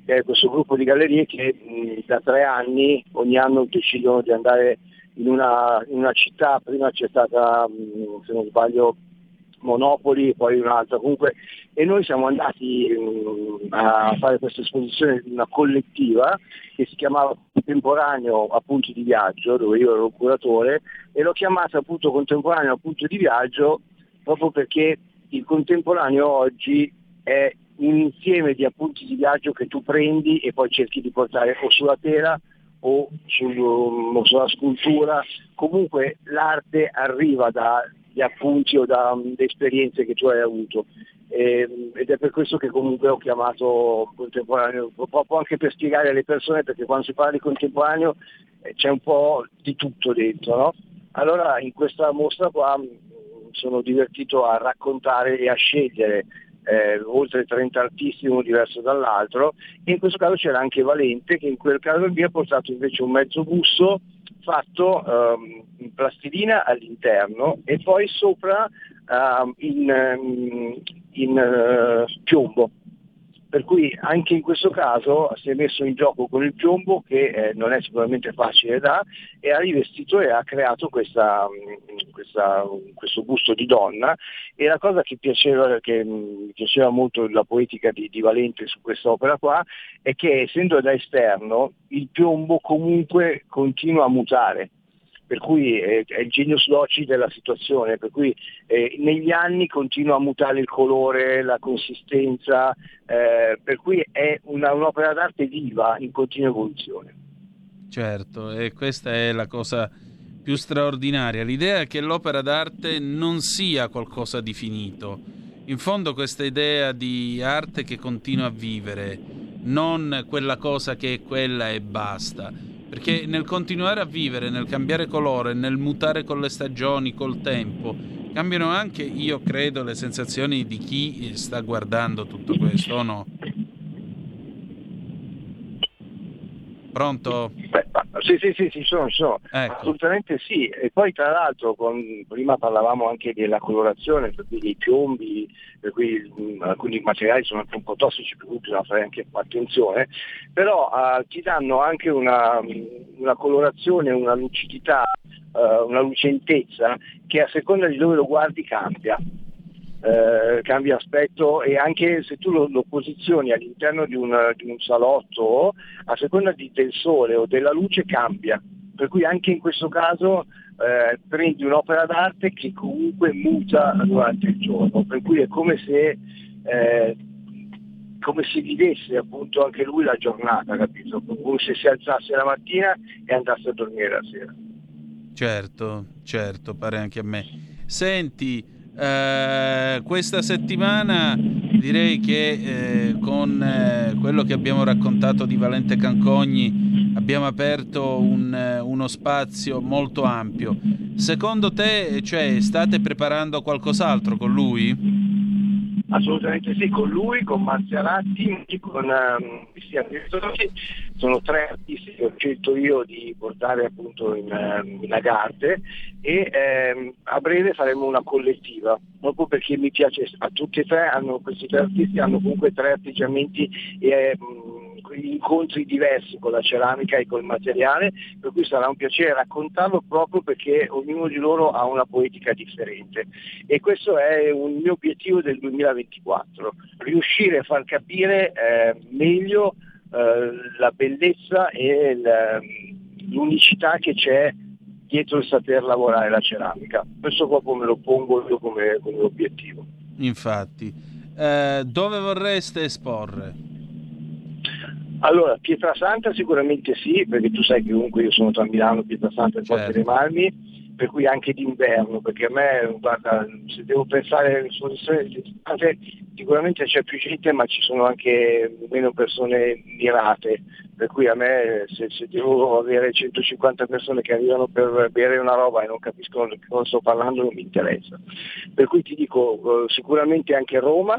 E: che è questo gruppo di gallerie che um, da tre anni ogni anno decidono di andare in una, in una città, prima c'è stata, se non sbaglio, Monopoli, poi un'altra comunque, e noi siamo andati um, a fare questa esposizione di una collettiva che si chiamava Contemporaneo Appunti di Viaggio, dove io ero curatore, e l'ho chiamata appunto Contemporaneo Appunti di Viaggio proprio perché il contemporaneo oggi è un insieme di appunti di viaggio che tu prendi e poi cerchi di portare o sulla tela o sulla scultura, comunque l'arte arriva da gli appunti o da, da esperienze che tu hai avuto. E, ed è per questo che comunque ho chiamato contemporaneo, proprio anche per spiegare alle persone, perché quando si parla di contemporaneo eh, c'è un po' di tutto dentro. No? Allora in questa mostra qua mi sono divertito a raccontare e a scegliere eh, oltre 30 artisti uno diverso dall'altro e in questo caso c'era anche Valente che in quel caso mi ha portato invece un mezzo busto fatto um, in plastilina all'interno e poi sopra uh, in, um, in uh, piombo. Per cui anche in questo caso si è messo in gioco con il piombo che eh, non è sicuramente facile da e ha rivestito e ha creato questa, questa, questo busto di donna. E la cosa che piaceva, che, mi piaceva molto la poetica di, di Valente su questa opera qua è che essendo da esterno il piombo comunque continua a mutare per cui è, è il genius loci della situazione, per cui eh, negli anni continua a mutare il colore, la consistenza, eh, per cui è una, un'opera d'arte viva in continua evoluzione.
A: Certo, e questa è la cosa più straordinaria, l'idea che l'opera d'arte non sia qualcosa di finito. In fondo questa idea di arte che continua a vivere, non quella cosa che è quella e basta perché nel continuare a vivere, nel cambiare colore, nel mutare con le stagioni, col tempo, cambiano anche, io credo, le sensazioni di chi sta guardando tutto questo, o no? Pronto?
E: Beh, sì, sì, sì, sì, sono, sono. Ecco. assolutamente sì. E poi tra l'altro con, prima parlavamo anche della colorazione, per cui dei piombi, per cui mh, alcuni materiali sono anche un po' tossici, per cui bisogna fare anche attenzione, però uh, ti danno anche una, una colorazione, una lucidità, uh, una lucentezza che a seconda di dove lo guardi cambia eh, cambia aspetto e anche se tu lo, lo posizioni all'interno di, una, di, un salotto, a seconda di, del sole o della luce cambia. Per cui anche in questo caso eh, prendi un'opera d'arte che comunque muta durante il giorno, per cui è come se, eh, come se vivesse appunto anche lui la giornata, capito? Come se si alzasse la mattina e andasse a dormire la sera.
A: Certo, certo, pare anche a me. Senti, eh, questa settimana direi che eh, con eh, quello che abbiamo raccontato di Valente Cancogni abbiamo aperto un, eh, uno spazio molto ampio. Secondo te, cioè, state preparando qualcos'altro con lui?
E: Assolutamente sì, con lui, con Mazzaratti, con um, Cristian Pizzoli, sono tre artisti che ho scelto io di portare appunto in, um, in Agarte e um, a breve faremo una collettiva, proprio perché mi piace, a tutti e tre hanno, questi tre artisti hanno comunque tre atteggiamenti e um, incontri diversi con la ceramica e col materiale, per cui sarà un piacere raccontarlo proprio perché ognuno di loro ha una poetica differente. E questo è un mio obiettivo del 2024, riuscire a far capire eh, meglio eh, la bellezza e l'unicità che c'è dietro il saper lavorare la ceramica. Questo proprio me lo pongo io come, come obiettivo.
A: Infatti. eh, dove vorreste esporre?
E: Allora, Pietrasanta sicuramente sì, perché tu sai che comunque io sono tra Milano, Pietrasanta e Forte
A: Certo.
E: dei Marmi, per cui anche d'inverno, perché a me, guarda, se devo pensare alle estate, sicuramente c'è più gente, ma ci sono anche meno persone mirate, per cui a me se, se devo avere 150 persone che arrivano per bere una roba e non capiscono di cosa sto parlando non mi interessa. Per cui ti dico eh, sicuramente anche Roma,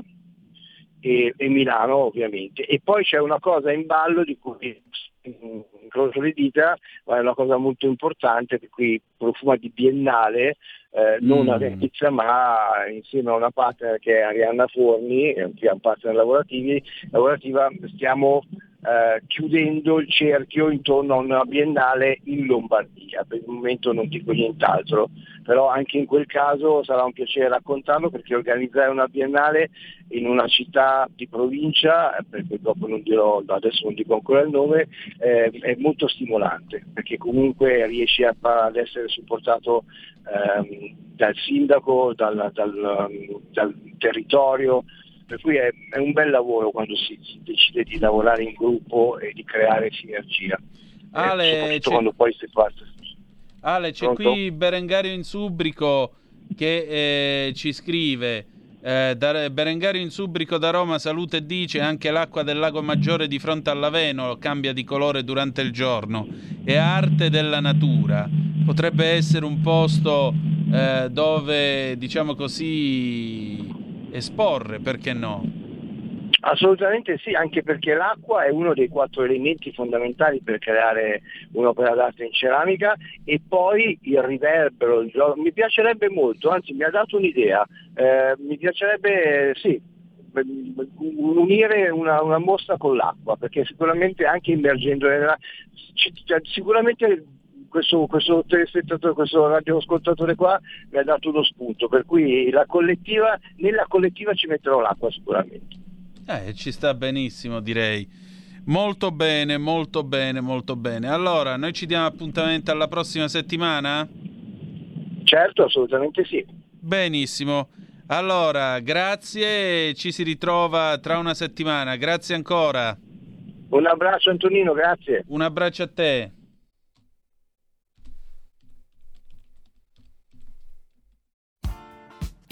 E: e, e Milano ovviamente. E poi c'è una cosa in ballo di cui mm, incrocio le dita, ma è una cosa molto importante, per cui profuma di biennale, eh, non a
A: Mm.
E: Venezia ma insieme a una partner che è Arianna Forni, è un partner lavorativi, lavorativa, stiamo eh, chiudendo il cerchio intorno a una biennale in Lombardia. Per il momento non dico nient'altro, però anche in quel caso sarà un piacere raccontarlo perché organizzare una biennale in una città di provincia, eh, perché dopo non dirò, adesso non dico ancora il nome, eh, è molto stimolante perché comunque riesci a- ad essere supportato ehm, dal sindaco, dal, dal, um, dal territorio, per cui è, è un bel lavoro quando si, si decide di lavorare in gruppo e di creare sinergia.
A: Ale,
E: Eh, soprattutto
A: c'è-
E: quando poi si fa
A: Ale, c'è
E: Pronto?
A: qui Berengario Insubrico che eh, ci scrive. eh, da- Berengario Insubrico da Roma saluta e dice anche l'acqua del lago Maggiore di fronte all'Aveno cambia di colore durante il giorno. È arte della natura. Potrebbe essere un posto eh, dove, diciamo così, esporre, perché no?
E: Assolutamente sì, anche perché l'acqua è uno dei quattro elementi fondamentali per creare un'opera d'arte in ceramica e poi il riverbero, il mi piacerebbe molto, anzi mi ha dato un'idea, eh, mi piacerebbe sì, unire una, una mostra con l'acqua, perché sicuramente anche immergendo nella... ci- cioè, sicuramente questo, questo telespettatore, questo radioascoltatore qua mi ha dato uno spunto, per cui la collettiva, nella collettiva ci metterò l'acqua sicuramente.
A: Eh, ci sta benissimo, direi. Molto bene, molto bene, molto bene. Allora, noi ci diamo appuntamento alla prossima settimana?
E: Certo, assolutamente sì.
A: Benissimo. Allora, grazie, ci si ritrova tra una settimana. Grazie ancora.
E: Un abbraccio Antonino, grazie.
A: Un abbraccio a te.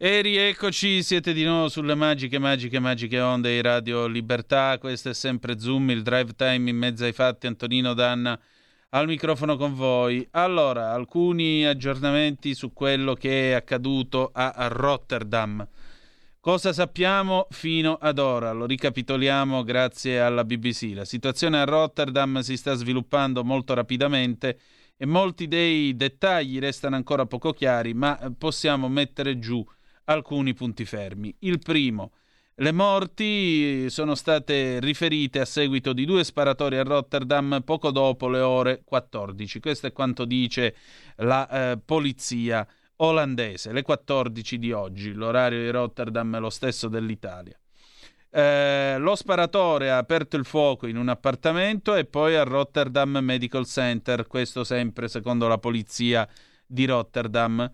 A: E rieccoci, siete di nuovo sulle magiche, magiche, magiche onde di Radio Libertà. Questo è sempre Zoom, il drive time in mezzo ai fatti. Antonino Danna al microfono con voi. Allora, alcuni aggiornamenti su quello che è accaduto a Rotterdam. Cosa sappiamo fino ad ora? Lo ricapitoliamo grazie alla BBC. La situazione a Rotterdam si sta sviluppando molto rapidamente e molti dei dettagli restano ancora poco chiari, ma possiamo mettere giù alcuni punti fermi. Il primo, le morti sono state riferite a seguito di due sparatori a Rotterdam poco dopo le ore 14. Questo è quanto dice la eh, polizia olandese, le 14 di oggi. L'orario di Rotterdam è lo stesso dell'Italia. Eh, lo sparatore ha aperto il fuoco in un appartamento e poi al Rotterdam Medical Center, questo sempre secondo la polizia di Rotterdam.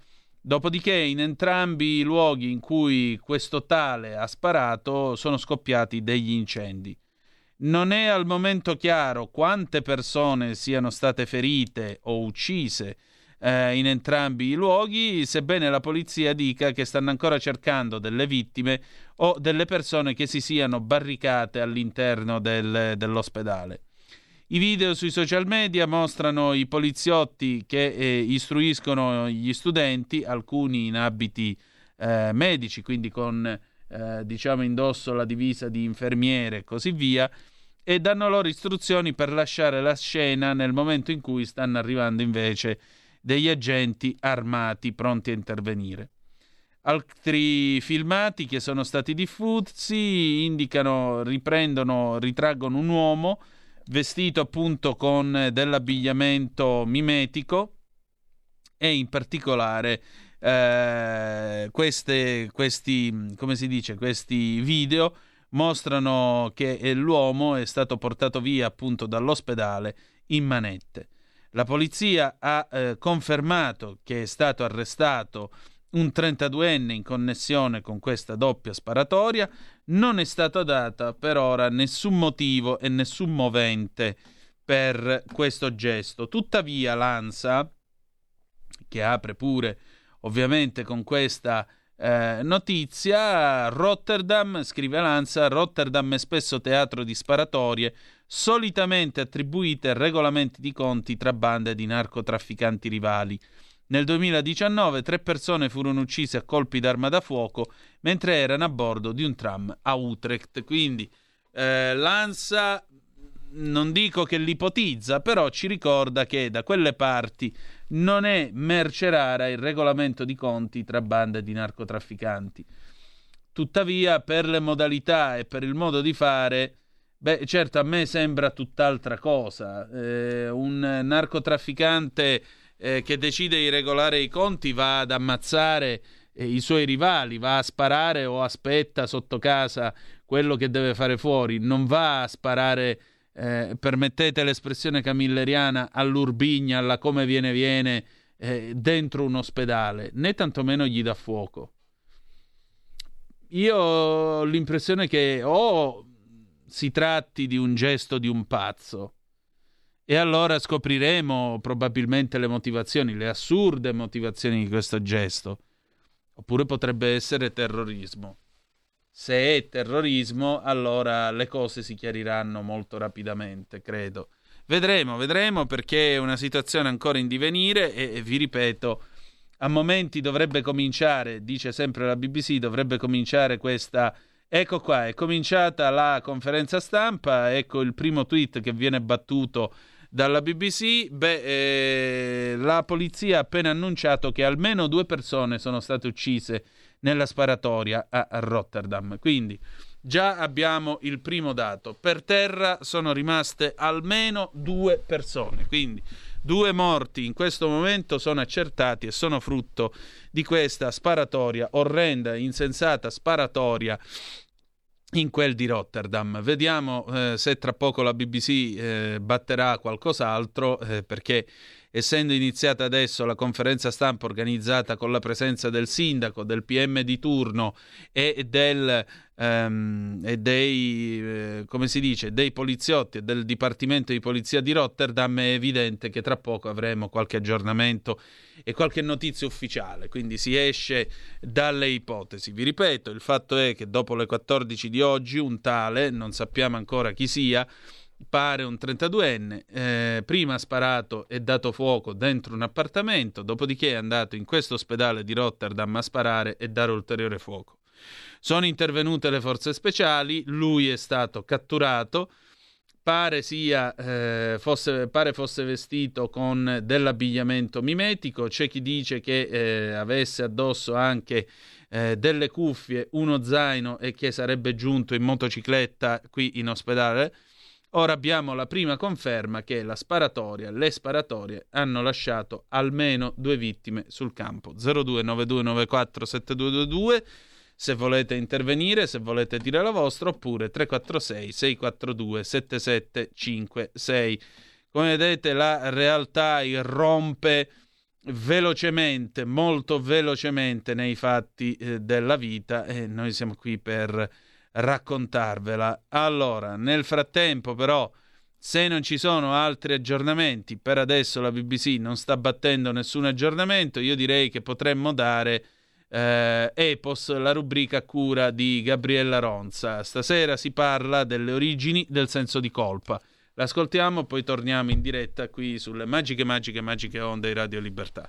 A: Dopodiché in entrambi i luoghi in cui questo tale ha sparato sono scoppiati degli incendi. Non è al momento chiaro quante persone siano state ferite o uccise eh, in entrambi i luoghi, sebbene la polizia dica che stanno ancora cercando delle vittime o delle persone che si siano barricate all'interno del- dell'ospedale. I video sui social media mostrano i poliziotti che eh, istruiscono gli studenti, alcuni in abiti eh, medici, quindi con eh, diciamo indosso la divisa di infermiere e così via, e danno loro istruzioni per lasciare la scena nel momento in cui stanno arrivando invece degli agenti armati pronti a intervenire. Altri filmati che sono stati diffusi indicano, riprendono, ritraggono un uomo vestito appunto con dell'abbigliamento mimetico e in particolare eh, queste, questi, come si dice, questi video mostrano che l'uomo è stato portato via appunto dall'ospedale in manette. La polizia ha eh, confermato che è stato arrestato un 32enne in connessione con questa doppia sparatoria. Non è stato data per ora nessun motivo e nessun movente per questo gesto. Tuttavia l'ANSA, che apre pure ovviamente con questa eh, notizia, Rotterdam, scrive l'ANSA, Rotterdam è spesso teatro di sparatorie solitamente attribuite a regolamenti di conti tra bande di narcotrafficanti rivali. Nel 2019 tre persone furono uccise a colpi d'arma da fuoco mentre erano a bordo di un tram a Utrecht. Quindi eh, l'ANSA non dico che l'ipotizza, però ci ricorda che da quelle parti non è merce rara il regolamento di conti tra bande di narcotrafficanti. Tuttavia, per le modalità e per il modo di fare, beh, certo, a me sembra tutt'altra cosa. Eh, un narcotrafficante eh, che decide di regolare i conti va ad ammazzare eh, i suoi rivali, va a sparare o aspetta sotto casa quello che deve fare fuori, non va a sparare, eh, permettete l'espressione camilleriana, all'urbigna, alla come viene viene, eh, dentro un ospedale, né tantomeno gli dà fuoco. Io ho l'impressione che o si tratti di un gesto di un pazzo, e allora scopriremo probabilmente le motivazioni, le assurde motivazioni di questo gesto. Oppure potrebbe essere terrorismo. Se è terrorismo, allora le cose si chiariranno molto rapidamente, credo. Vedremo, vedremo perché è una situazione ancora in divenire e, e vi ripeto, a momenti dovrebbe cominciare, dice sempre la BBC, dovrebbe cominciare questa Ecco qua, è cominciata la conferenza stampa, ecco il primo tweet che viene battuto dalla BBC, beh, eh, la polizia ha appena annunciato che almeno due persone sono state uccise nella sparatoria a Rotterdam. Quindi già abbiamo il primo dato. Per terra sono rimaste almeno due persone. Quindi due morti in questo momento sono accertati e sono frutto di questa sparatoria orrenda, insensata sparatoria in quel di Rotterdam. Vediamo eh, se tra poco la BBC eh, batterà qualcos'altro, eh, perché essendo iniziata adesso la conferenza stampa organizzata con la presenza del sindaco, del PM di turno e, del, um, e dei, eh, come si dice, dei poliziotti e del Dipartimento di Polizia di Rotterdam, è evidente che tra poco avremo qualche aggiornamento e qualche notizia ufficiale, quindi si esce dalle ipotesi. Vi ripeto, il fatto è che dopo le 14 di oggi un tale, non sappiamo ancora chi sia, pare un 32enne, eh, prima ha sparato e dato fuoco dentro un appartamento, dopodiché è andato in questo ospedale di Rotterdam a sparare e dare ulteriore fuoco. Sono intervenute le forze speciali, lui è stato catturato, pare, sia, eh, fosse, pare fosse vestito con dell'abbigliamento mimetico, c'è chi dice che eh, avesse addosso anche eh, delle cuffie, uno zaino e che sarebbe giunto in motocicletta qui in ospedale. Ora abbiamo la prima conferma che la sparatoria, le sparatorie hanno lasciato almeno due vittime sul campo. 0292947222 se volete intervenire, se volete dire la vostra, oppure 346 642 7756. Come vedete la realtà irrompe velocemente, molto velocemente nei fatti eh, della vita e noi siamo qui per raccontarvela. Allora, nel frattempo però, se non ci sono altri aggiornamenti, per adesso la BBC non sta battendo nessun aggiornamento, io direi che potremmo dare eh, Epos, la rubrica cura di Gabriella Ronza. Stasera si parla delle origini del senso di colpa. L'ascoltiamo, poi torniamo in diretta qui sulle magiche, magiche, magiche onde di Radio Libertà.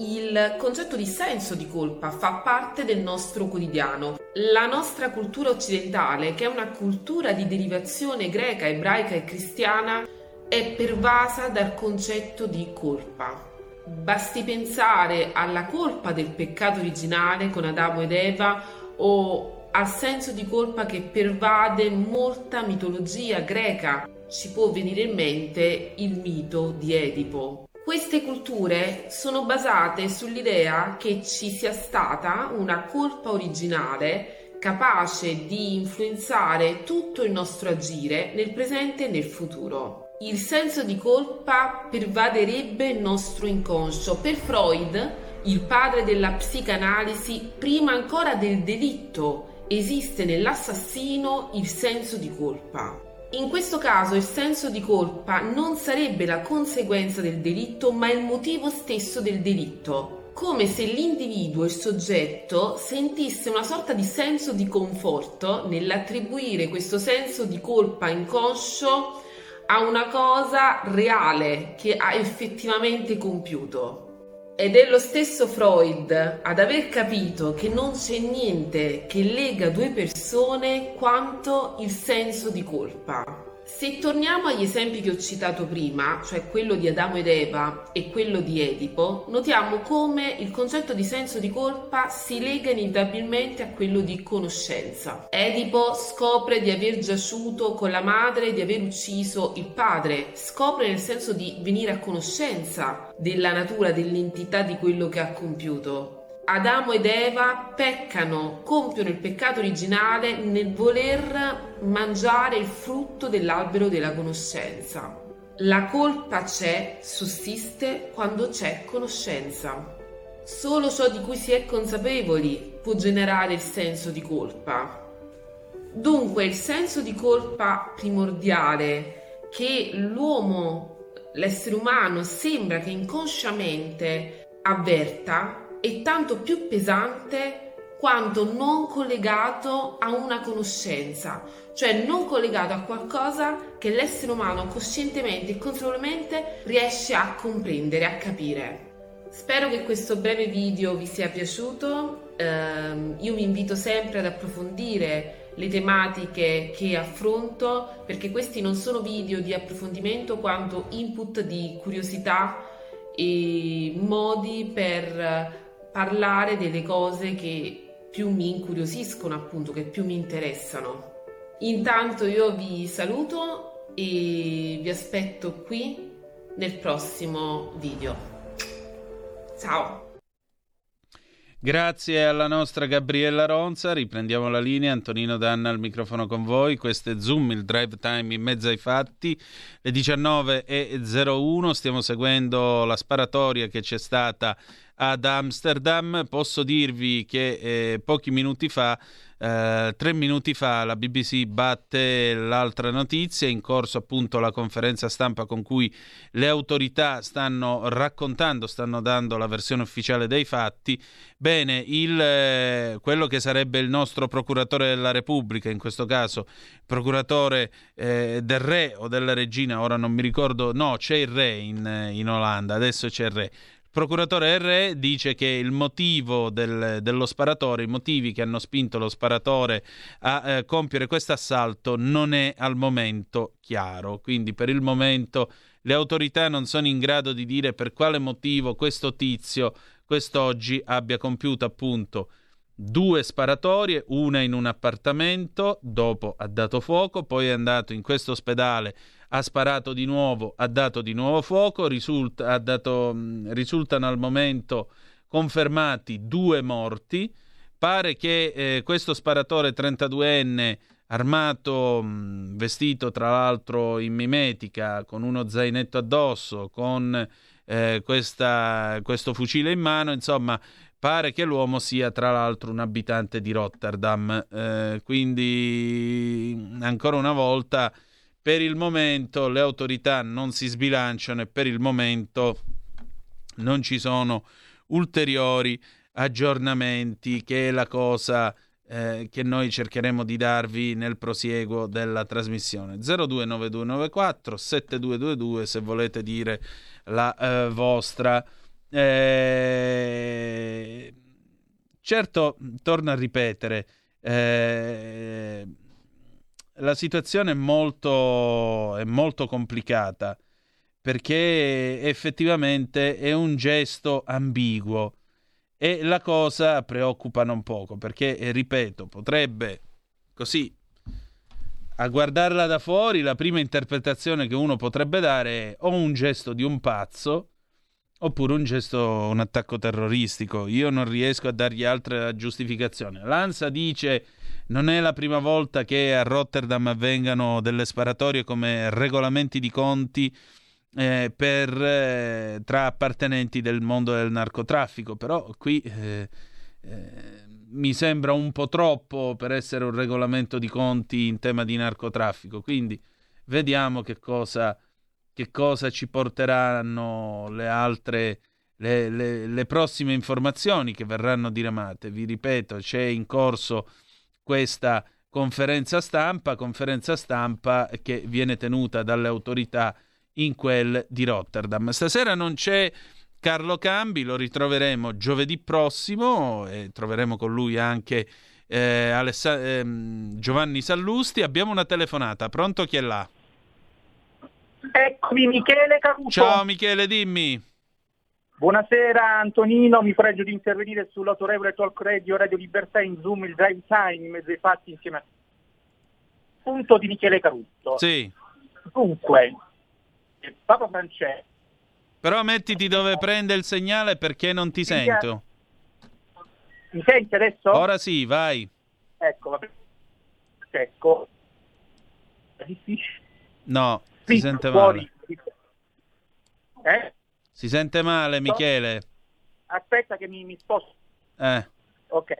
G: il concetto di senso di colpa fa parte del nostro quotidiano. La nostra cultura occidentale, che è una cultura di derivazione greca, ebraica e cristiana, è pervasa dal concetto di colpa. Basti pensare alla colpa del peccato originale con Adamo ed Eva o al senso di colpa che pervade molta mitologia greca. Ci può venire in mente il mito di Edipo. Queste culture sono basate sull'idea che ci sia stata una colpa originale capace di influenzare tutto il nostro agire nel presente e nel futuro. Il senso di colpa pervaderebbe il nostro inconscio. Per Freud, il padre della psicanalisi, prima ancora del delitto, esiste nell'assassino il senso di colpa. In questo caso il senso di colpa non sarebbe la conseguenza del delitto, ma il motivo stesso del delitto, come se l'individuo, il soggetto, sentisse una sorta di senso di conforto nell'attribuire questo senso di colpa inconscio a una cosa reale che ha effettivamente compiuto. Ed è lo stesso Freud ad aver capito che non c'è niente che lega due persone quanto il senso di colpa. Se torniamo agli esempi che ho citato prima, cioè quello di Adamo ed Eva e quello di Edipo, notiamo come il concetto di senso di colpa si lega inevitabilmente a quello di conoscenza. Edipo scopre di aver giaciuto con la madre e di aver ucciso il padre, scopre nel senso di venire a conoscenza della natura, dell'entità di quello che ha compiuto. Adamo ed Eva peccano, compiono il peccato originale nel voler mangiare il frutto dell'albero della conoscenza. La colpa c'è, sussiste quando c'è conoscenza. Solo ciò di cui si è consapevoli può generare il senso di colpa. Dunque il senso di colpa primordiale che l'uomo, l'essere umano, sembra che inconsciamente avverta è tanto più pesante quanto non collegato a una conoscenza, cioè non collegato a qualcosa che l'essere umano coscientemente e consapevolmente riesce a comprendere, a capire. Spero che questo breve video vi sia piaciuto, eh, io vi invito sempre ad approfondire le tematiche che affronto perché questi non sono video di approfondimento quanto input di curiosità e modi per parlare delle cose che più mi incuriosiscono, appunto, che più mi interessano. Intanto io vi saluto e vi aspetto qui nel prossimo video. Ciao!
A: Grazie alla nostra Gabriella Ronza, riprendiamo la linea, Antonino Danna al microfono con voi, questo è Zoom, il drive time in mezzo ai fatti, le 19.01, stiamo seguendo la sparatoria che c'è stata ad Amsterdam. Posso dirvi che eh, pochi minuti fa, eh, tre minuti fa, la BBC batte l'altra notizia, in corso appunto la conferenza stampa con cui le autorità stanno raccontando, stanno dando la versione ufficiale dei fatti. Bene, il, eh, quello che sarebbe il nostro procuratore della Repubblica, in questo caso procuratore eh, del re o della regina, ora non mi ricordo, no, c'è il re in, in Olanda, adesso c'è il re procuratore R dice che il motivo del, dello sparatore, i motivi che hanno spinto lo sparatore a eh, compiere questo assalto non è al momento chiaro. Quindi per il momento le autorità non sono in grado di dire per quale motivo questo tizio quest'oggi abbia compiuto appunto due sparatorie, una in un appartamento, dopo ha dato fuoco, poi è andato in questo ospedale ha sparato di nuovo, ha dato di nuovo fuoco, risulta, dato, risultano al momento confermati due morti. Pare che eh, questo sparatore 32enne armato, mh, vestito tra l'altro in mimetica, con uno zainetto addosso, con eh, questa, questo fucile in mano, insomma, pare che l'uomo sia tra l'altro un abitante di Rotterdam. Eh, quindi ancora una volta, per il momento le autorità non si sbilanciano e per il momento non ci sono ulteriori aggiornamenti, che è la cosa eh, che noi cercheremo di darvi nel prosieguo della trasmissione. 029294 7222 se volete dire la eh, vostra. Eh, certo, torno a ripetere, eh, la situazione è molto, è molto complicata perché effettivamente è un gesto ambiguo e la cosa preoccupa non poco perché, eh, ripeto, potrebbe così a guardarla da fuori la prima interpretazione che uno potrebbe dare è o un gesto di un pazzo oppure un gesto, un attacco terroristico. Io non riesco a dargli altra giustificazione. L'ANSA dice non è la prima volta che a Rotterdam avvengano delle sparatorie come regolamenti di conti eh, per, eh, tra appartenenti del mondo del narcotraffico, però qui eh, eh, mi sembra un po' troppo per essere un regolamento di conti in tema di narcotraffico, quindi vediamo che cosa, che cosa ci porteranno le altre... Le, le, le, prossime informazioni che verranno diramate. Vi ripeto, c'è in corso questa conferenza stampa, conferenza stampa che viene tenuta dalle autorità in quel di Rotterdam. Stasera non c'è Carlo Cambi, lo ritroveremo giovedì prossimo e troveremo con lui anche eh, Aless- eh, Giovanni Sallusti. Abbiamo una telefonata, pronto chi è là?
H: Eccomi Michele Caruso.
A: Ciao Michele, dimmi.
H: Buonasera Antonino, mi pregio di intervenire sull'autorevole Talk Radio Radio Libertà in Zoom, il drive time, in mezzo ai fatti insieme a punto di Michele Caruso.
A: Sì.
H: Dunque, Papa Francesco.
A: Però mettiti dove prende il segnale perché non ti sento.
H: Mi senti adesso?
A: Ora sì, vai.
H: Ecco, va bene. Ecco. È difficile.
A: No, si sente fuori.
H: male. Eh?
A: Si sente male, Michele.
H: Aspetta che mi, mi sposto.
A: Eh.
H: Ok.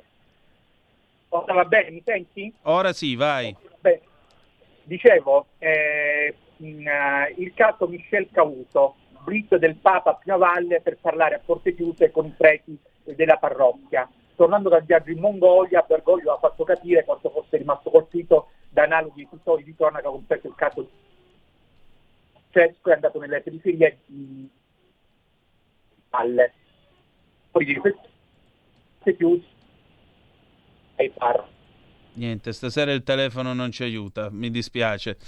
H: Ora va bene, mi senti?
A: Ora sì, vai.
H: Beh, dicevo, eh, uh, il caso Michel Cavuto, blitz del Papa a Prima Valle per parlare a porte chiuse con i preti della parrocchia. Tornando dal viaggio in Mongolia, Bergoglio ha fatto capire quanto fosse rimasto colpito da analoghi episodi di cronaca compreso il caso Cesco è andato nelle periferie di Valle. Poi di queste chiuse ai parrocchi.
A: Niente, stasera il telefono non ci aiuta, mi dispiace.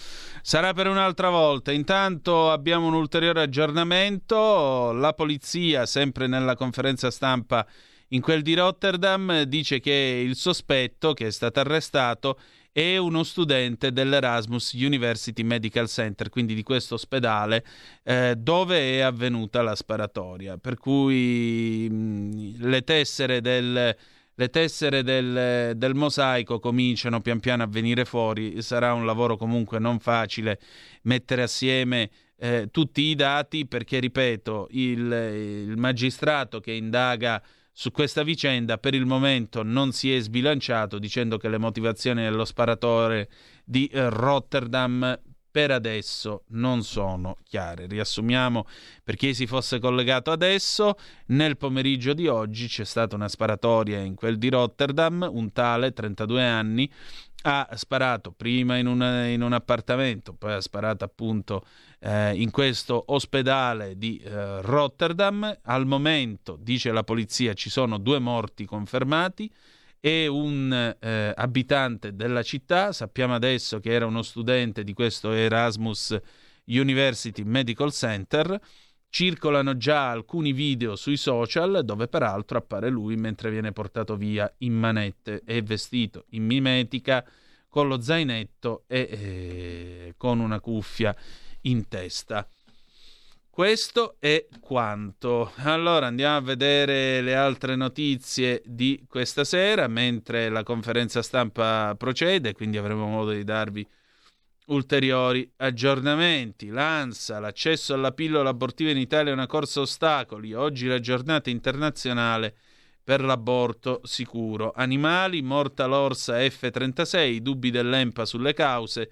A: Sarà per un'altra volta. Intanto abbiamo un ulteriore aggiornamento. La polizia, sempre nella conferenza stampa in quel di Rotterdam, dice che il sospetto che è stato arrestato è uno studente dell'Erasmus University Medical Center, quindi di questo ospedale eh, dove è avvenuta la sparatoria. Per cui mh, le tessere del le tessere del, del, mosaico cominciano pian piano a venire fuori, sarà un lavoro comunque non facile mettere assieme eh, tutti i dati perché, ripeto, il, il, magistrato che indaga su questa vicenda per il momento non si è sbilanciato dicendo che le motivazioni dello sparatore di eh, Rotterdam per adesso non sono chiare. Riassumiamo per chi si fosse collegato adesso, nel pomeriggio di oggi c'è stata una sparatoria in quel di Rotterdam, un tale, 32 anni, ha sparato prima in, una, in un appartamento, poi ha sparato appunto eh, in questo ospedale di eh, Rotterdam. Al momento, dice la polizia, ci sono due morti confermati è un eh, abitante della città, sappiamo adesso che era uno studente di questo Erasmus University Medical Center, circolano già alcuni video sui social dove peraltro appare lui mentre viene portato via in manette e vestito in mimetica con lo zainetto e eh, con una cuffia in testa. Questo è quanto. Allora andiamo a vedere le altre notizie di questa sera mentre la conferenza stampa procede, quindi avremo modo di darvi ulteriori aggiornamenti. L'ANSA, l'accesso alla pillola abortiva in Italia è una corsa ostacoli. Oggi la giornata internazionale per l'aborto sicuro. Animali, morta l'orsa F-36, dubbi dell'EMPA sulle cause,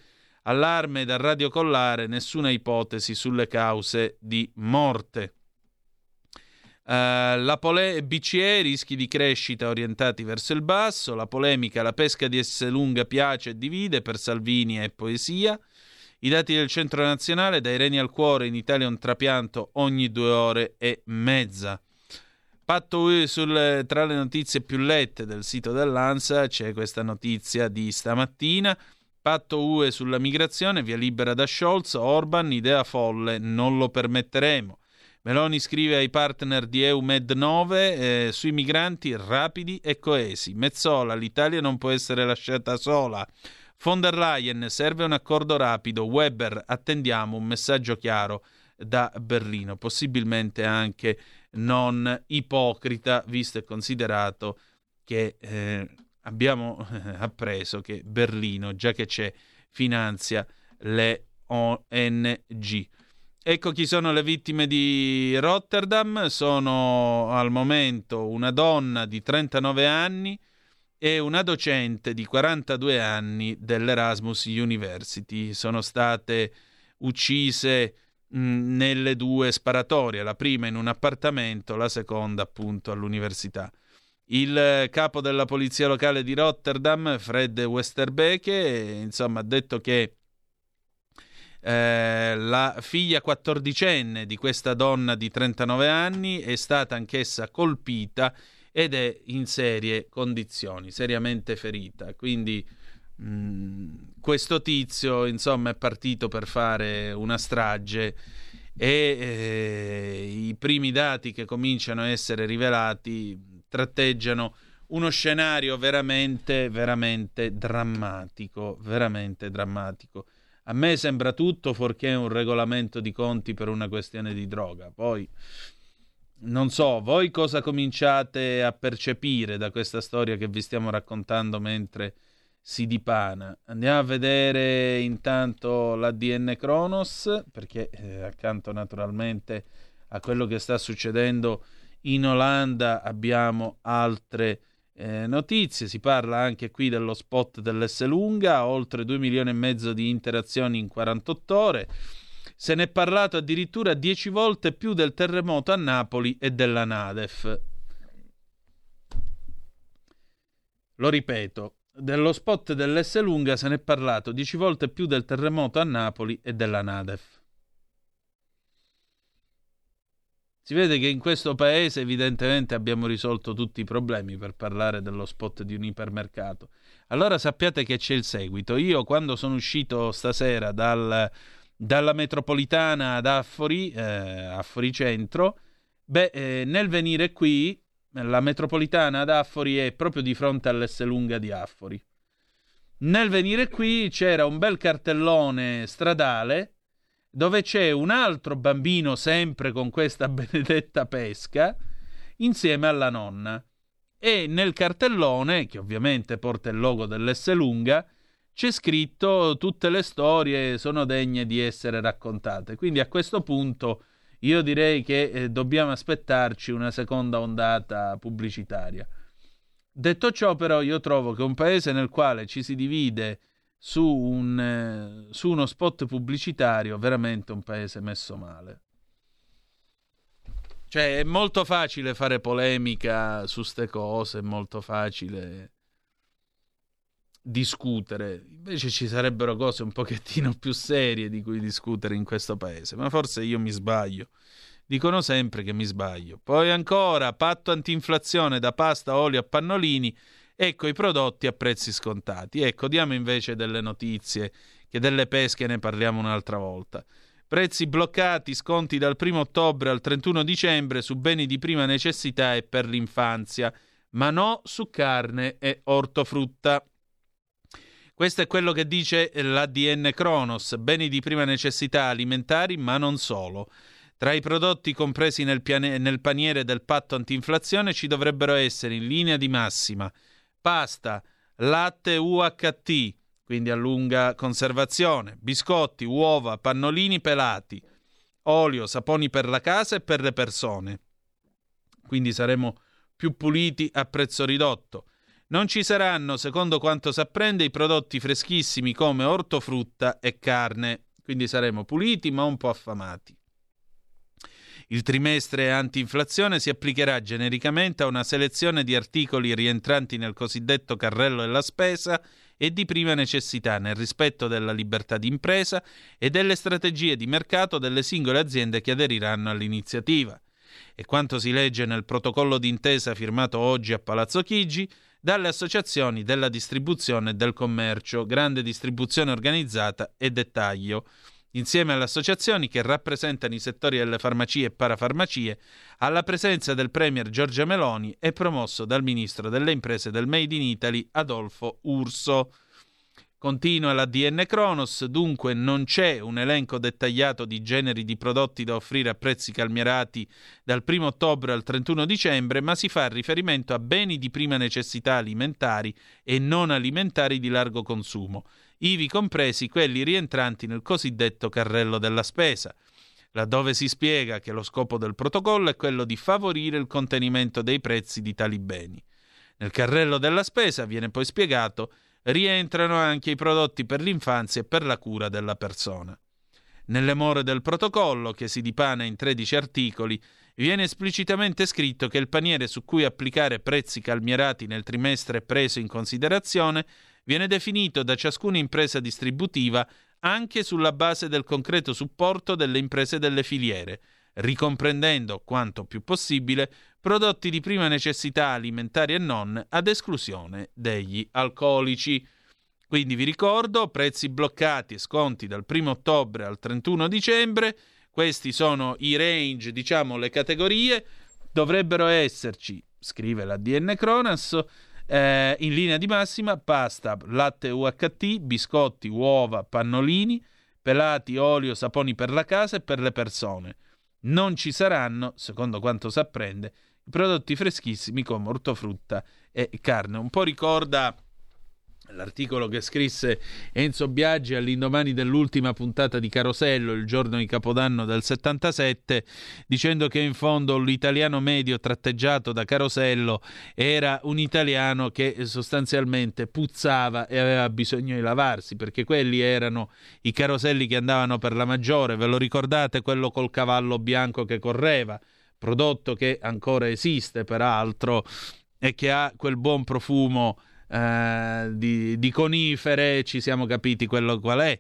A: allarme dal radiocollare, nessuna ipotesi sulle cause di morte. Uh, la pole- BCE rischi di crescita orientati verso il basso, la polemica, la pesca di Esselunga piace e divide per Salvini e poesia. I dati del Centro Nazionale, dai reni al cuore, in Italia un trapianto ogni due ore e mezza. Patto sul, tra le notizie più lette del sito dell'ANSA c'è questa notizia di stamattina. Patto UE sulla migrazione, via libera da Scholz, Orban, idea folle, non lo permetteremo. Meloni scrive ai partner di EUMED 9 eh, sui migranti rapidi e coesi. Mezzola, l'Italia non può essere lasciata sola. Von der Leyen, serve un accordo rapido. Weber, attendiamo un messaggio chiaro da Berlino, possibilmente anche non ipocrita, visto e considerato che eh, abbiamo appreso che Berlino, già che c'è, finanzia le ONG. Ecco chi sono le vittime di Rotterdam. Sono al momento una donna di 39 anni e una docente di 42 anni dell'Erasmus University. Sono state uccise mh, nelle due sparatorie, la prima in un appartamento, la seconda appunto all'università. Il capo della polizia locale di Rotterdam, Fred Westerbeke, insomma, ha detto che eh, la figlia quattordicenne di questa donna di 39 anni è stata anch'essa colpita ed è in serie condizioni, seriamente ferita. Quindi mh, mm, questo tizio, insomma, è partito per fare una strage e eh, i primi dati che cominciano a essere rivelati tratteggiano uno scenario veramente, veramente drammatico, veramente drammatico. A me sembra tutto fuorché un regolamento di conti per una questione di droga. Poi non so, voi cosa cominciate a percepire da questa storia che vi stiamo raccontando mentre si dipana? Andiamo a vedere intanto l'ADN Kronos, perché eh, accanto naturalmente a quello che sta succedendo in Olanda abbiamo altre eh, notizie, si parla anche qui dello spot dell'S lunga, oltre 2 milioni e mezzo di interazioni in 48 ore. Se ne è parlato addirittura 10 volte più del terremoto a Napoli e della Nadef. Lo ripeto, dello spot dell'S lunga se ne è parlato 10 volte più del terremoto a Napoli e della Nadef. Si vede che in questo paese evidentemente abbiamo risolto tutti i problemi per parlare dello spot di un ipermercato. Allora sappiate che c'è il seguito. Io quando sono uscito stasera dal, dalla metropolitana ad Affori, eh, Affori Centro, beh, eh, nel venire qui, la metropolitana ad Affori è proprio di fronte all'S lunga di Affori. Nel venire qui c'era un bel cartellone stradale dove c'è un altro bambino sempre con questa benedetta pesca insieme alla nonna. E nel cartellone, che ovviamente porta il logo dell'S lunga, c'è scritto tutte le storie sono degne di essere raccontate. Quindi a questo punto io direi che eh, dobbiamo aspettarci una seconda ondata pubblicitaria. Detto ciò, però, io trovo che un paese nel quale ci si divide su, un, eh, su uno spot pubblicitario veramente un paese messo male. Cioè, è molto facile fare polemica su ste cose, è molto facile discutere. Invece ci sarebbero cose un pochettino più serie di cui discutere in questo paese, ma forse io mi sbaglio. Dicono sempre che mi sbaglio. Poi ancora, patto antinflazione da pasta, olio a pannolini Ecco i prodotti a prezzi scontati. Ecco, diamo invece delle notizie, che delle pesche ne parliamo un'altra volta. Prezzi bloccati, sconti dal 1 ottobre al 31 dicembre su beni di prima necessità e per l'infanzia, ma no su carne e ortofrutta. Questo è quello che dice l'ADN Kronos, beni di prima necessità alimentari, ma non solo. Tra i prodotti compresi nel, piane- nel paniere del patto antinflazione ci dovrebbero essere in linea di massima pasta, latte UHT, quindi a lunga conservazione, biscotti, uova, pannolini pelati, olio, saponi per la casa e per le persone. Quindi saremo più puliti a prezzo ridotto. Non ci saranno, secondo quanto si apprende, i prodotti freschissimi come ortofrutta e carne, quindi saremo puliti ma un po' affamati. Il trimestre anti-inflazione si applicherà genericamente a una selezione di articoli rientranti nel cosiddetto carrello della spesa e di prima necessità nel rispetto della libertà d'impresa e delle strategie di mercato delle singole aziende che aderiranno all'iniziativa. E quanto si legge nel protocollo d'intesa firmato oggi a Palazzo Chigi, dalle associazioni della distribuzione e del commercio, grande distribuzione organizzata e dettaglio insieme alle associazioni che rappresentano i settori delle farmacie e parafarmacie, alla presenza del Premier Giorgia Meloni e promosso dal Ministro delle Imprese del Made in Italy Adolfo Urso. Continua la DN Kronos, dunque non c'è un elenco dettagliato di generi di prodotti da offrire a prezzi calmierati dal 1 ottobre al 31 dicembre, ma si fa riferimento a beni di prima necessità alimentari e non alimentari di largo consumo ivi compresi quelli rientranti nel cosiddetto carrello della spesa, laddove si spiega che lo scopo del protocollo è quello di favorire il contenimento dei prezzi di tali beni. Nel carrello della spesa, viene poi spiegato, rientrano anche i prodotti per l'infanzia e per la cura della persona. Nelle more del protocollo, che si dipana in 13 articoli, viene esplicitamente scritto che il paniere su cui applicare prezzi calmierati nel trimestre preso in considerazione viene definito da ciascuna impresa distributiva anche sulla base del concreto supporto delle imprese delle filiere, ricomprendendo quanto più possibile prodotti di prima necessità alimentari e non, ad esclusione degli alcolici. Quindi vi ricordo, prezzi bloccati e sconti dal 1 ottobre al 31 dicembre, questi sono i range, diciamo le categorie, dovrebbero esserci, scrive la DN Cronas, eh, in linea di massima, pasta, latte UHT, biscotti, uova, pannolini, pelati, olio, saponi per la casa e per le persone. Non ci saranno, secondo quanto si apprende, prodotti freschissimi come ortofrutta e carne. Un po' ricorda L'articolo che scrisse Enzo Biaggi all'indomani dell'ultima puntata di Carosello, il giorno di Capodanno del 77, dicendo che in fondo l'italiano medio tratteggiato da Carosello era un italiano che sostanzialmente puzzava e aveva bisogno di lavarsi, perché quelli erano i caroselli che andavano per la maggiore, ve lo ricordate quello col cavallo bianco che correva, prodotto che ancora esiste peraltro e che ha quel buon profumo eh, di, di, conifere, ci siamo capiti quello qual è.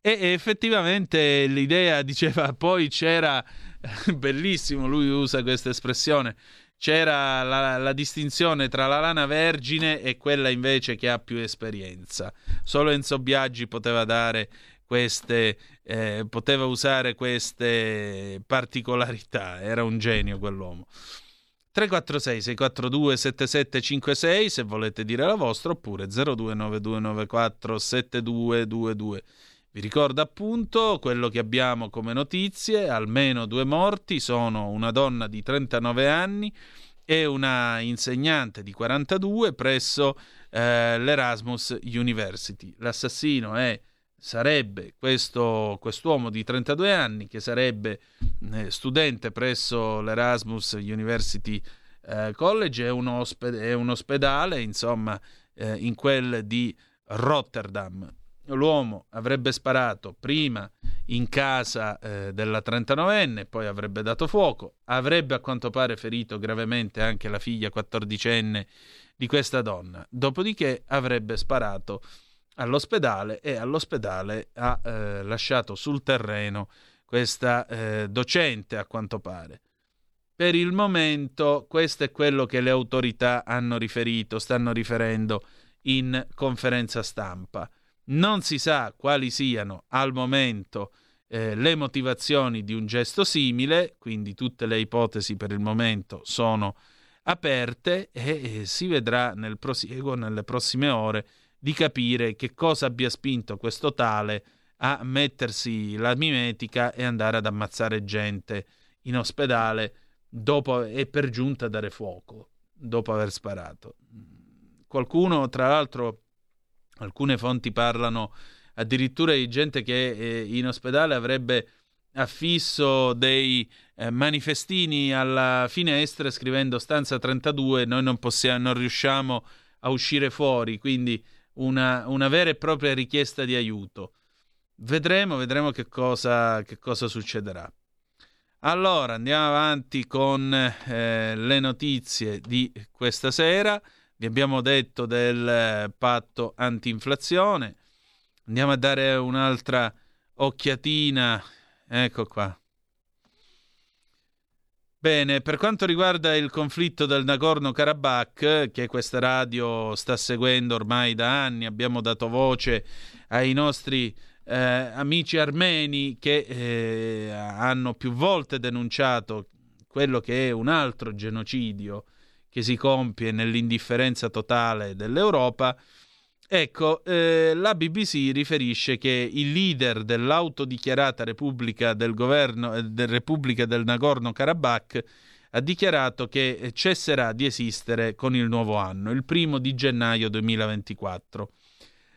A: E, e effettivamente l'idea diceva poi c'era, bellissimo, lui usa questa espressione, c'era la, la, distinzione tra la lana vergine e quella invece che ha più esperienza. Solo Enzo Biaggi poteva dare queste, eh, poteva usare queste particolarità, era un genio quell'uomo. 346 642 7756 se volete dire la vostra oppure 029294 7222. Vi ricordo appunto quello che abbiamo come notizie, almeno due morti sono una donna di 39 anni e una insegnante di 42 presso eh, l'Erasmus University. L'assassino è sarebbe questo quest'uomo di 32 anni che sarebbe eh, studente presso l'Erasmus University eh, College è un, osped- un, ospedale insomma eh, in quel di Rotterdam. L'uomo avrebbe sparato prima in casa eh, della 39enne, poi avrebbe dato fuoco, avrebbe a quanto pare ferito gravemente anche la figlia 14enne di questa donna, dopodiché avrebbe sparato all'ospedale e all'ospedale ha eh, lasciato sul terreno questa eh, docente a quanto pare. Per il momento questo è quello che le autorità hanno riferito, stanno riferendo in conferenza stampa. Non si sa quali siano al momento eh, le motivazioni di un gesto simile, quindi tutte le ipotesi per il momento sono aperte e eh, si vedrà nel prosieguo, nelle prossime ore, di capire che cosa abbia spinto questo tale a mettersi la mimetica e andare ad ammazzare gente in ospedale dopo, e per giunta dare fuoco dopo aver sparato. Qualcuno, tra l'altro, alcune fonti parlano addirittura di gente che eh, in ospedale avrebbe affisso dei eh, manifestini alla finestra scrivendo stanza 32, noi non, possiamo, non riusciamo a uscire fuori, quindi una, una vera e propria richiesta di aiuto. Vedremo, vedremo che cosa, che cosa succederà. Allora, andiamo avanti con eh, le notizie di questa sera. Vi abbiamo detto del eh, patto anti-inflazione. Andiamo a dare un'altra occhiatina. Ecco qua. Bene, per quanto riguarda il conflitto del Nagorno-Karabakh, che questa radio sta seguendo ormai da anni, abbiamo dato voce ai nostri eh, amici armeni che eh, hanno più volte denunciato quello che è un altro genocidio che si compie nell'indifferenza totale dell'Europa. Ecco, eh, la BBC riferisce che il leader dell'autodichiarata Repubblica del, governo, eh, del Repubblica del Nagorno-Karabakh ha dichiarato che cesserà di esistere con il nuovo anno, il primo di gennaio 2024.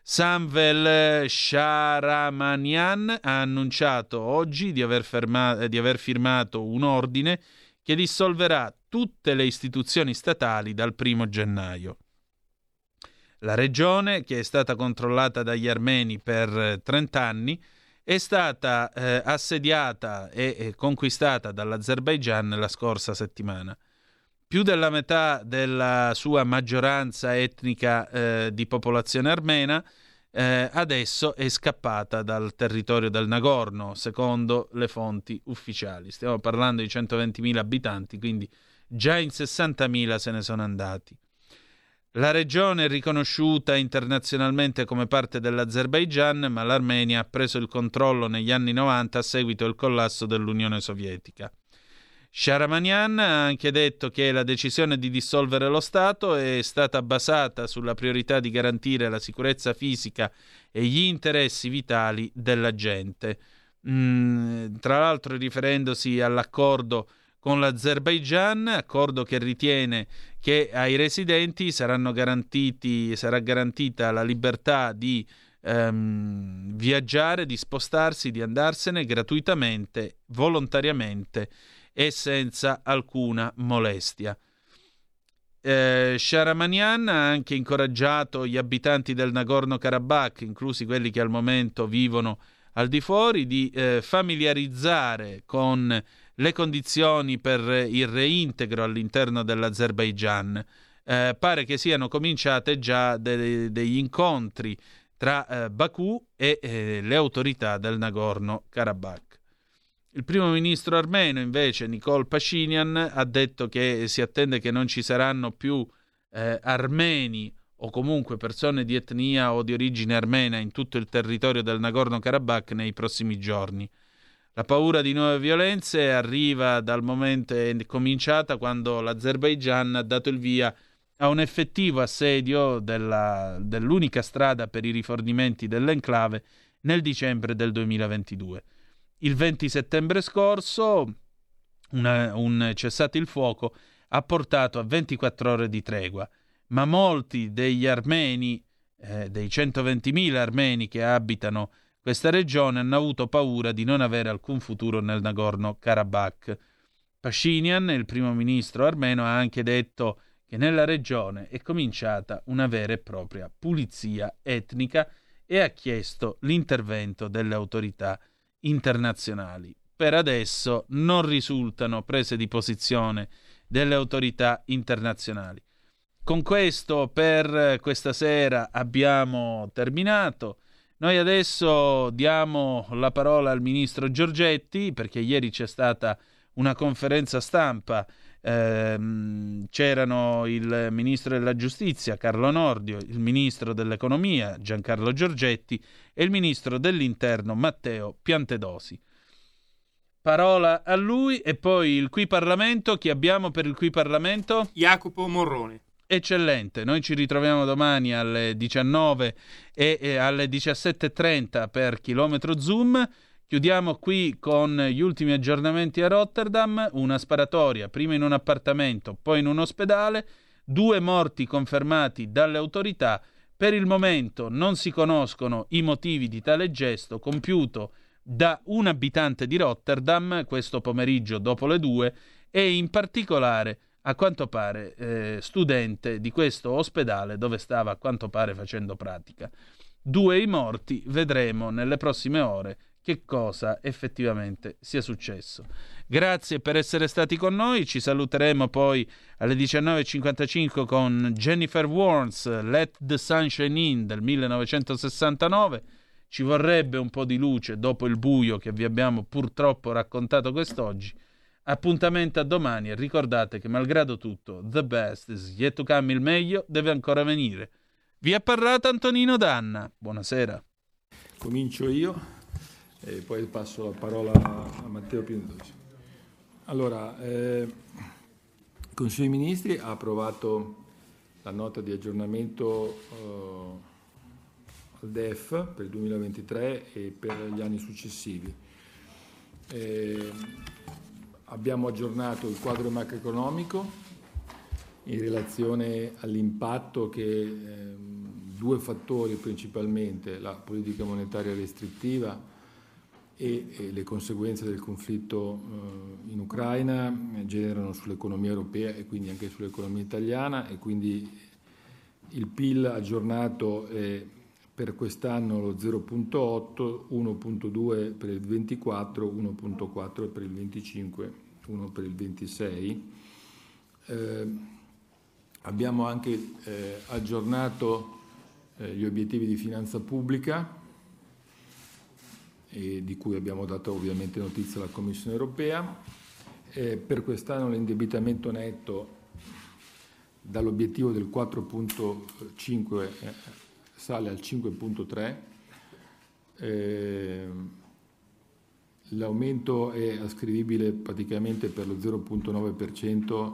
A: Samvel Shahramanian ha annunciato oggi di aver, ferma- di aver firmato un ordine che dissolverà tutte le istituzioni statali dal primo gennaio. La regione, che è stata controllata dagli armeni per 30 anni, è stata eh, assediata e, e conquistata dall'Azerbaigian la scorsa settimana. Più della metà della sua maggioranza etnica eh, di popolazione armena eh, adesso è scappata dal territorio del Nagorno, secondo le fonti ufficiali. Stiamo parlando di 120.000 abitanti, quindi già in 60.000 se ne sono andati. La regione è riconosciuta internazionalmente come parte dell'Azerbaigian, ma l'Armenia ha preso il controllo negli anni 90 a seguito del collasso dell'Unione Sovietica. Sharamanian ha anche detto che la decisione di dissolvere lo Stato è stata basata sulla priorità di garantire la sicurezza fisica e gli interessi vitali della gente. Mm, tra l'altro riferendosi all'accordo con l'Azerbaigian, accordo che ritiene che ai residenti sarà garantita la libertà di ehm, viaggiare, di spostarsi, di andarsene gratuitamente, volontariamente e senza alcuna molestia. Eh, Sharamanian ha anche incoraggiato gli abitanti del Nagorno-Karabakh, inclusi quelli che al momento vivono al di fuori, di eh, familiarizzare con le condizioni per il reintegro all'interno dell'Azerbaigian. Eh, pare che siano cominciate già de- degli incontri tra eh, Baku e eh, le autorità del Nagorno-Karabakh. Il primo ministro armeno, invece, Nicole Pashinyan, ha detto che si attende che non ci saranno più eh, armeni o comunque persone di etnia o di origine armena in tutto il territorio del Nagorno-Karabakh nei prossimi giorni. La paura di nuove violenze arriva dal momento è cominciata quando l'Azerbaigian ha dato il via a un effettivo assedio della, dell'unica strada per i rifornimenti dell'enclave nel dicembre del 2022. Il 20 settembre scorso una, un cessato il fuoco ha portato a 24 ore di tregua, ma molti degli armeni, eh, dei 120.000 armeni che abitano questa regione, hanno avuto paura di non avere alcun futuro nel Nagorno-Karabakh. Pashinyan, il primo ministro armeno, ha anche detto che nella regione è cominciata una vera e propria pulizia etnica e ha chiesto l'intervento delle autorità internazionali. Per adesso non risultano prese di posizione delle autorità internazionali. Con questo per questa sera abbiamo terminato. Noi adesso diamo la parola al ministro Giorgetti perché ieri c'è stata una conferenza stampa. Eh, c'erano il ministro della giustizia Carlo Nordio, il ministro dell'economia Giancarlo Giorgetti e il ministro dell'interno Matteo Piantedosi. Parola a lui e poi il qui Parlamento. Chi abbiamo per il qui Parlamento?
I: Jacopo Morrone.
A: Eccellente, noi ci ritroviamo domani alle 19 e, e alle 17.30 per chilometro Zoom. Chiudiamo qui con gli ultimi aggiornamenti a Rotterdam, una sparatoria, prima in un appartamento, poi in un ospedale, due morti confermati dalle autorità. Per il momento non si conoscono i motivi di tale gesto compiuto da un abitante di Rotterdam questo pomeriggio dopo le due e in particolare a quanto pare eh, studente di questo ospedale dove stava a quanto pare facendo pratica. Due i morti, vedremo nelle prossime ore che cosa effettivamente sia successo. Grazie per essere stati con noi, ci saluteremo poi alle 19.55 con Jennifer Warnes, Let the Sunshine In del 1969. Ci vorrebbe un po' di luce dopo il buio che vi abbiamo purtroppo raccontato quest'oggi. Appuntamento a domani e ricordate che malgrado tutto, the best is yet to come, il meglio deve ancora venire. Vi ha parlato Antonino Danna. Buonasera.
I: Comincio io e poi passo la parola a Matteo Piantosi. Allora, eh, il Consiglio dei Ministri ha approvato la nota di aggiornamento eh, al DEF per il 2023 e per gli anni successivi. Eh, abbiamo aggiornato il quadro macroeconomico in relazione all'impatto che eh, due fattori principalmente, la politica monetaria restrittiva e, e le conseguenze del conflitto eh, in Ucraina eh, generano sull'economia europea e quindi anche sull'economia italiana e quindi il PIL aggiornato è per quest'anno lo 0.8, 1.2 per il 24, 1.4 per il 25, 1 per il 26. Eh, abbiamo anche eh, aggiornato eh, gli obiettivi di finanza pubblica di cui abbiamo dato ovviamente notizia alla Commissione europea. Eh, per quest'anno l'indebitamento netto dall'obiettivo del 4.5 eh, sale al 5.3. Eh, l'aumento è ascrivibile praticamente per lo 0.9%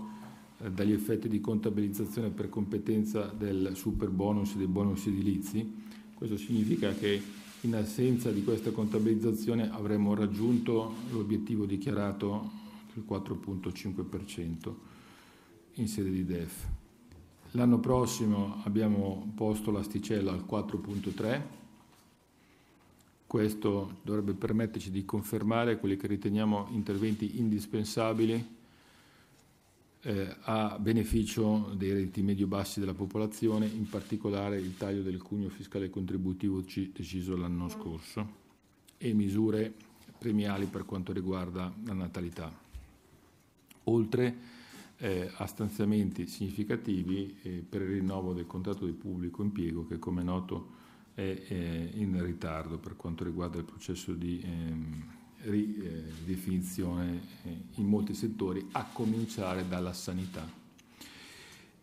I: eh, dagli effetti di contabilizzazione per competenza del super bonus e dei bonus edilizi. Questo significa che in assenza di questa contabilizzazione avremmo raggiunto l'obiettivo dichiarato del 4.5% in sede di DEF. L'anno prossimo abbiamo posto l'asticella al 4.3%, questo dovrebbe permetterci di confermare quelli che riteniamo interventi indispensabili eh, a beneficio dei redditi medio-bassi della popolazione, in particolare il taglio del cuneo fiscale contributivo deciso l'anno scorso e misure premiali per quanto riguarda la natalità. Oltre eh, a stanziamenti significativi eh, per il rinnovo del contratto di pubblico impiego che come noto è eh, in ritardo per quanto riguarda il processo di ehm, ridefinizione eh, in molti settori, a cominciare dalla sanità.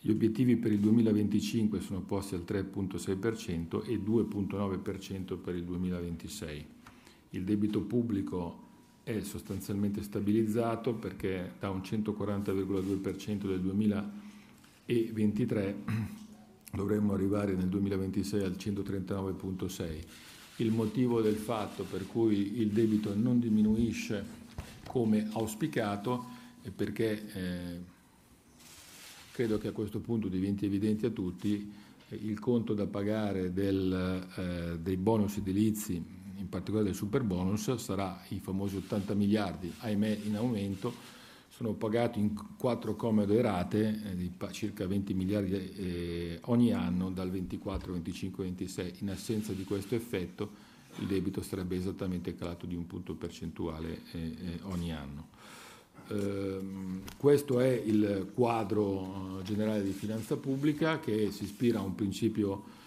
I: Gli obiettivi per il 2025 sono posti al 3.6% e 2.9% per il 2026. Il debito pubblico è sostanzialmente stabilizzato perché da un 140,2% del 2023 dovremmo arrivare nel 2026 al 139,6% il motivo del fatto per cui il debito non diminuisce come auspicato è perché eh, credo che a questo punto diventi evidente a tutti il conto da pagare del, eh, dei bonus edilizi, in particolare del super bonus, sarà i famosi 80 miliardi, ahimè in aumento, sono pagati in quattro comode rate eh, di circa 20 miliardi eh, ogni anno dal 24, 25, 26. In assenza di questo effetto il debito sarebbe esattamente calato di un punto percentuale eh, eh ogni anno. Ehm, questo è il quadro eh, generale di finanza pubblica che si ispira a un principio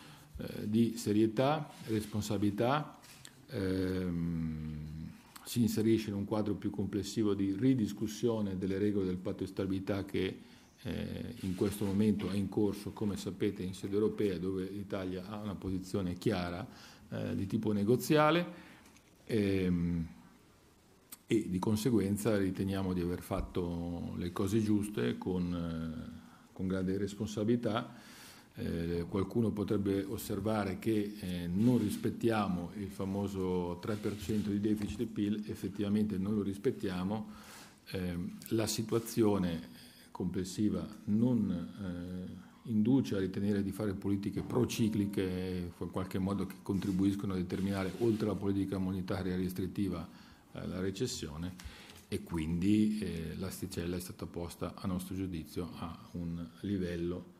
I: di serietà, responsabilità, ehm, si inserisce in un quadro più complessivo di ridiscussione delle regole del patto di stabilità che eh, in questo momento è in corso, come sapete, in sede europea, dove l'Italia ha una posizione chiara eh, di tipo negoziale. Ehm, e di conseguenza riteniamo di aver fatto le cose giuste con, eh, con grande responsabilità eh, qualcuno potrebbe osservare che eh, non rispettiamo il famoso 3% di deficit PIL, effettivamente non lo rispettiamo, eh, la situazione complessiva non eh, induce a ritenere di fare politiche procicliche in qualche modo che contribuiscono a determinare oltre la politica monetaria restrittiva eh, la recessione. E quindi eh, l'asticella è stata posta a nostro giudizio a un livello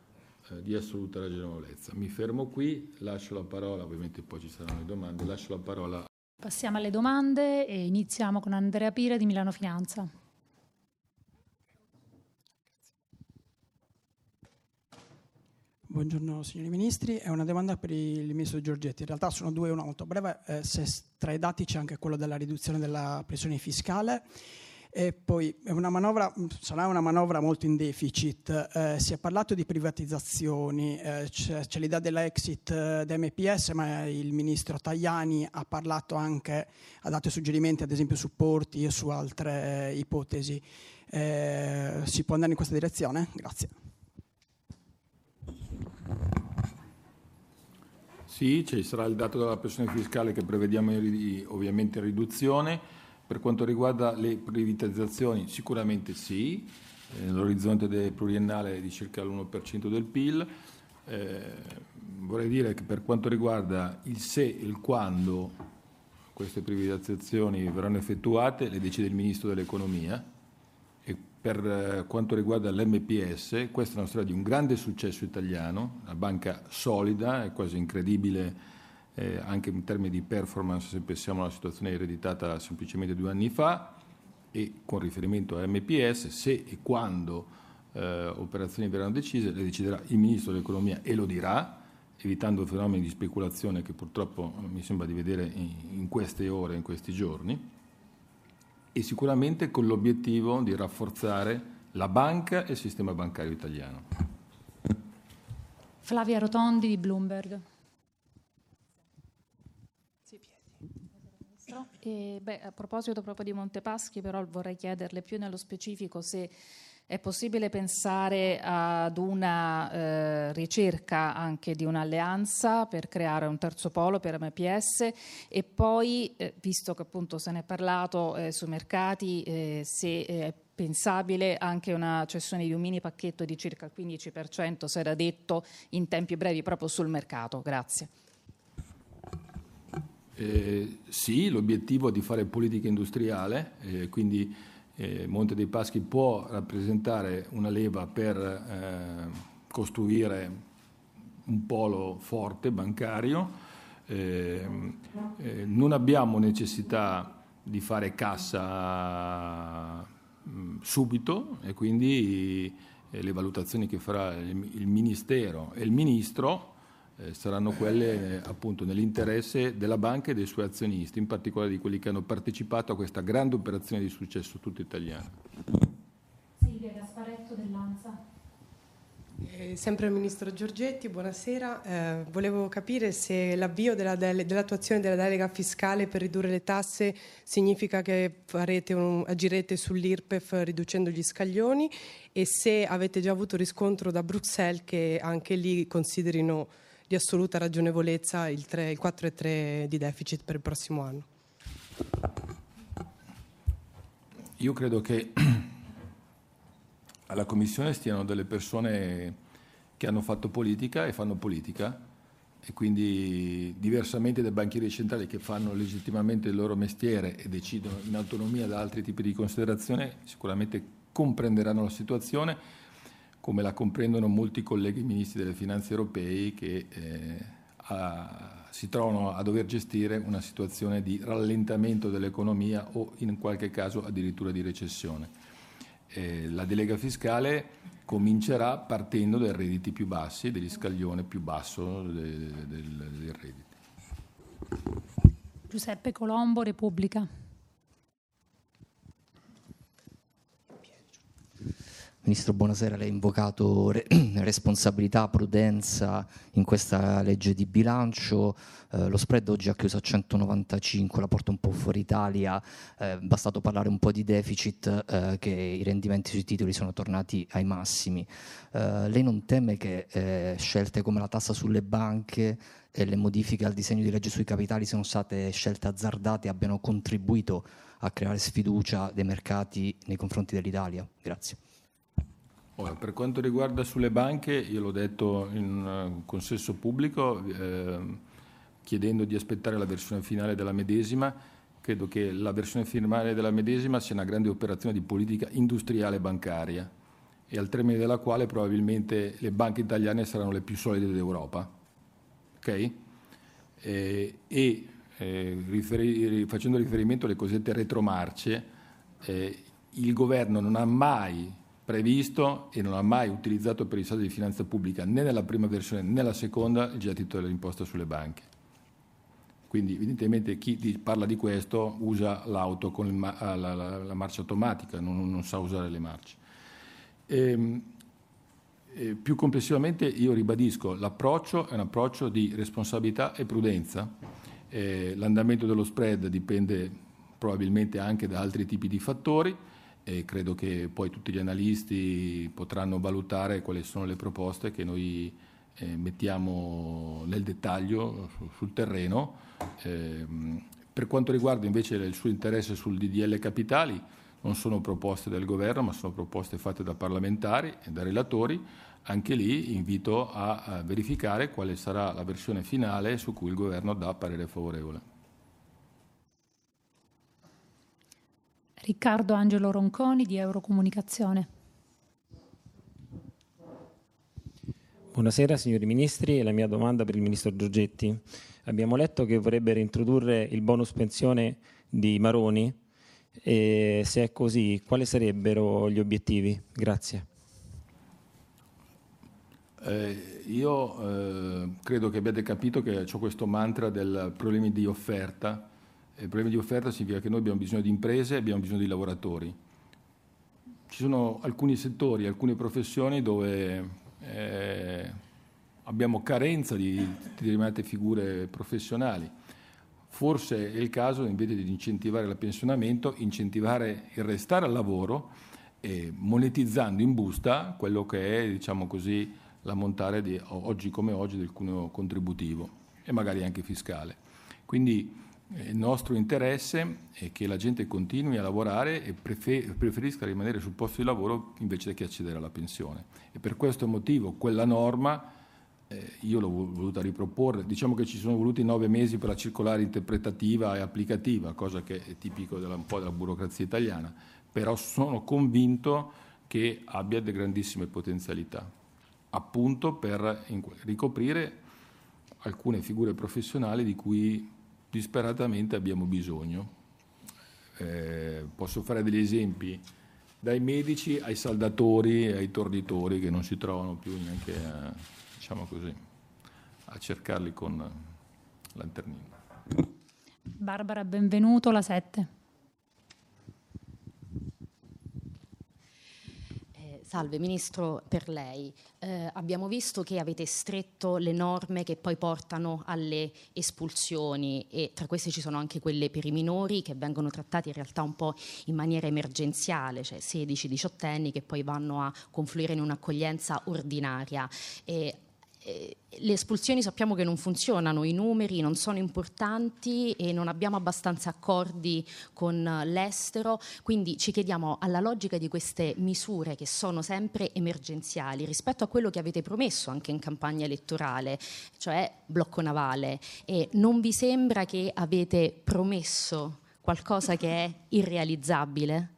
I: eh, di assoluta ragionevolezza. Mi fermo qui, lascio la parola, ovviamente poi ci saranno le domande, lascio la parola.
J: Passiamo alle domande e iniziamo con Andrea Pire di Milano Finanza.
K: Buongiorno signori ministri, è una domanda per il ministro Giorgetti, in realtà sono due, una molto breve, eh, se tra i dati c'è anche quello della riduzione della pressione fiscale e poi una manovra, sarà una manovra molto in deficit, eh, si è parlato di privatizzazioni, eh, c'è, c'è, l'idea dell'exit eh, da MPS, ma il ministro Tajani ha parlato anche, ha dato suggerimenti ad esempio su porti e su altre eh, ipotesi. Eh, si può andare in questa direzione? Grazie.
I: Sì, ci sarà il dato della pressione fiscale che prevediamo ovviamente in riduzione. Per quanto riguarda le privatizzazioni, sicuramente sì, eh, nell'orizzonte del pluriennale di circa l'1% del PIL. Eh, vorrei dire che per quanto riguarda il se e il quando queste privatizzazioni verranno effettuate, le decide il Ministro dell'Economia per eh, quanto riguarda l'MPS, questa è una storia di un grande successo italiano, una banca solida, è quasi incredibile eh, anche in termini di performance se pensiamo alla situazione ereditata semplicemente due anni fa e con riferimento a MPS, se e quando eh, operazioni verranno decise, le deciderà il Ministro dell'Economia e lo dirà, evitando fenomeni di speculazione che purtroppo mi sembra di vedere in, in queste ore, in questi giorni e sicuramente con l'obiettivo di rafforzare la banca e il sistema bancario italiano.
J: Flavia Rotondi di Bloomberg.
L: E, beh, a proposito proprio di Montepaschi, però vorrei chiederle più nello specifico se è possibile pensare ad una eh, ricerca anche di un'alleanza per creare un terzo polo per MPS e poi, eh, visto che appunto se ne è parlato eh, sui mercati, eh, se è pensabile anche una cessione di un mini pacchetto di circa il 15%, se era detto, in tempi brevi proprio sul mercato. Grazie.
I: Eh, sì, l'obiettivo è di fare politica industriale, eh, quindi eh, Monte dei Paschi può rappresentare una leva per eh, costruire un polo forte bancario. Eh, eh non abbiamo necessità di fare cassa mh, mm, subito e quindi le valutazioni che farà il, il Ministero e il Ministro eh, saranno quelle eh, appunto nell'interesse della banca e dei suoi azionisti, in particolare di quelli che hanno partecipato a questa grande operazione di successo tutta italiana.
J: Silvia Gasparetto dell'ANSA.
M: Eh, sempre il Ministro Giorgetti, buonasera. Eh, volevo capire se l'avvio della dele- dell'attuazione della delega fiscale per ridurre le tasse significa che un, agirete sull'IRPEF riducendo gli scaglioni e se avete già avuto riscontro da Bruxelles che anche lì considerino di assoluta ragionevolezza il, 3, il 4,3 di deficit per il prossimo anno.
I: Io credo che alla Commissione stiano delle persone che hanno fatto politica e fanno politica e quindi diversamente dai banchieri centrali che fanno legittimamente il loro mestiere e decidono in autonomia da altri tipi di considerazione, sicuramente comprenderanno la situazione come la comprendono molti colleghi ministri delle finanze europei che eh, a, si trovano a dover gestire una situazione di rallentamento dell'economia o in qualche caso addirittura di recessione. Eh, la delega fiscale comincerà partendo dai redditi più bassi, degli scaglione più basso del reddito.
J: Giuseppe Colombo, Repubblica.
N: Ministro, buonasera. Lei ha invocato re- responsabilità, prudenza in questa legge di bilancio. Eh, lo spread oggi ha chiuso a 195, la porta un po' fuori Italia. Eh, bastato parlare un po' di deficit, eh, che i rendimenti sui titoli sono tornati ai massimi. Eh, lei non teme che eh, scelte come la tassa sulle banche e le modifiche al disegno di legge sui capitali siano state scelte azzardate e abbiano contribuito a creare sfiducia dei mercati nei confronti dell'Italia? Grazie.
I: Ora, per quanto riguarda sulle banche, io l'ho detto in un consesso pubblico, eh, chiedendo di aspettare la versione finale della medesima, credo che la versione finale della medesima sia una grande operazione di politica industriale bancaria e al termine della quale probabilmente le banche italiane saranno le più solide d'Europa. Okay? E, e eh, riferi, facendo riferimento alle cosiddette retromarce, eh, il governo non ha mai previsto e non ha mai utilizzato per i saldi di finanza pubblica né nella prima versione né nella seconda il gettito dell'imposta sulle banche. Quindi evidentemente chi parla di questo usa l'auto con il, la, la, la, marcia automatica, non, non, sa usare le marce. E, ehm, e più complessivamente io ribadisco l'approccio è un approccio di responsabilità e prudenza. Eh, l'andamento dello spread dipende probabilmente anche da altri tipi di fattori e credo che poi tutti gli analisti potranno valutare quali sono le proposte che noi eh, mettiamo nel dettaglio sul terreno. Eh, per quanto riguarda invece il suo interesse sul DDL Capitali, non sono proposte del governo, ma sono proposte fatte da parlamentari e da relatori. Anche lì invito a, a verificare quale sarà la versione finale su cui il governo dà parere favorevole.
J: Riccardo Angelo Ronconi di Eurocomunicazione.
O: Buonasera signori ministri, la mia domanda per il ministro Giorgetti. Abbiamo letto che vorrebbe reintrodurre il bonus pensione di Maroni e se è così quali sarebbero gli obiettivi? Grazie.
I: Eh, io eh, credo che abbiate capito che c'è questo mantra del problemi di offerta il problema di offerta significa che noi abbiamo bisogno di imprese e abbiamo bisogno di lavoratori. Ci sono alcuni settori, alcune professioni dove eh, abbiamo carenza di determinate figure professionali. Forse è il caso, invece di incentivare il pensionamento, incentivare il restare al lavoro e monetizzando in busta quello che è, diciamo così, l'ammontare di oggi come oggi del cuneo contributivo e magari anche fiscale. Quindi il nostro interesse è che la gente continui a lavorare e preferisca rimanere sul posto di lavoro invece che accedere alla pensione. E per questo motivo quella norma eh, io l'ho voluta riproporre, diciamo che ci sono voluti nove mesi per la circolare interpretativa e applicativa, cosa che è tipico della, un po' della burocrazia italiana, però sono convinto che abbia delle grandissime potenzialità, appunto per ricoprire alcune figure professionali di cui disperatamente abbiamo bisogno. Eh, posso fare degli esempi dai medici ai saldatori e ai torditori che non si trovano più neanche a, diciamo così, a cercarli con lanternina.
J: Barbara, benvenuto, la 7.
P: Salve Ministro, per lei. Eh, abbiamo visto che avete stretto le norme che poi portano alle espulsioni e tra queste ci sono anche quelle per i minori che vengono trattati in realtà un po' in maniera emergenziale, cioè 16-18 anni che poi vanno a confluire in un'accoglienza ordinaria. E eh, le espulsioni sappiamo che non funzionano, i numeri non sono importanti e non abbiamo abbastanza accordi con l'estero, quindi ci chiediamo alla logica di queste misure che sono sempre emergenziali rispetto a quello che avete promesso anche in campagna elettorale, cioè blocco navale, e non vi sembra che avete promesso qualcosa che è irrealizzabile?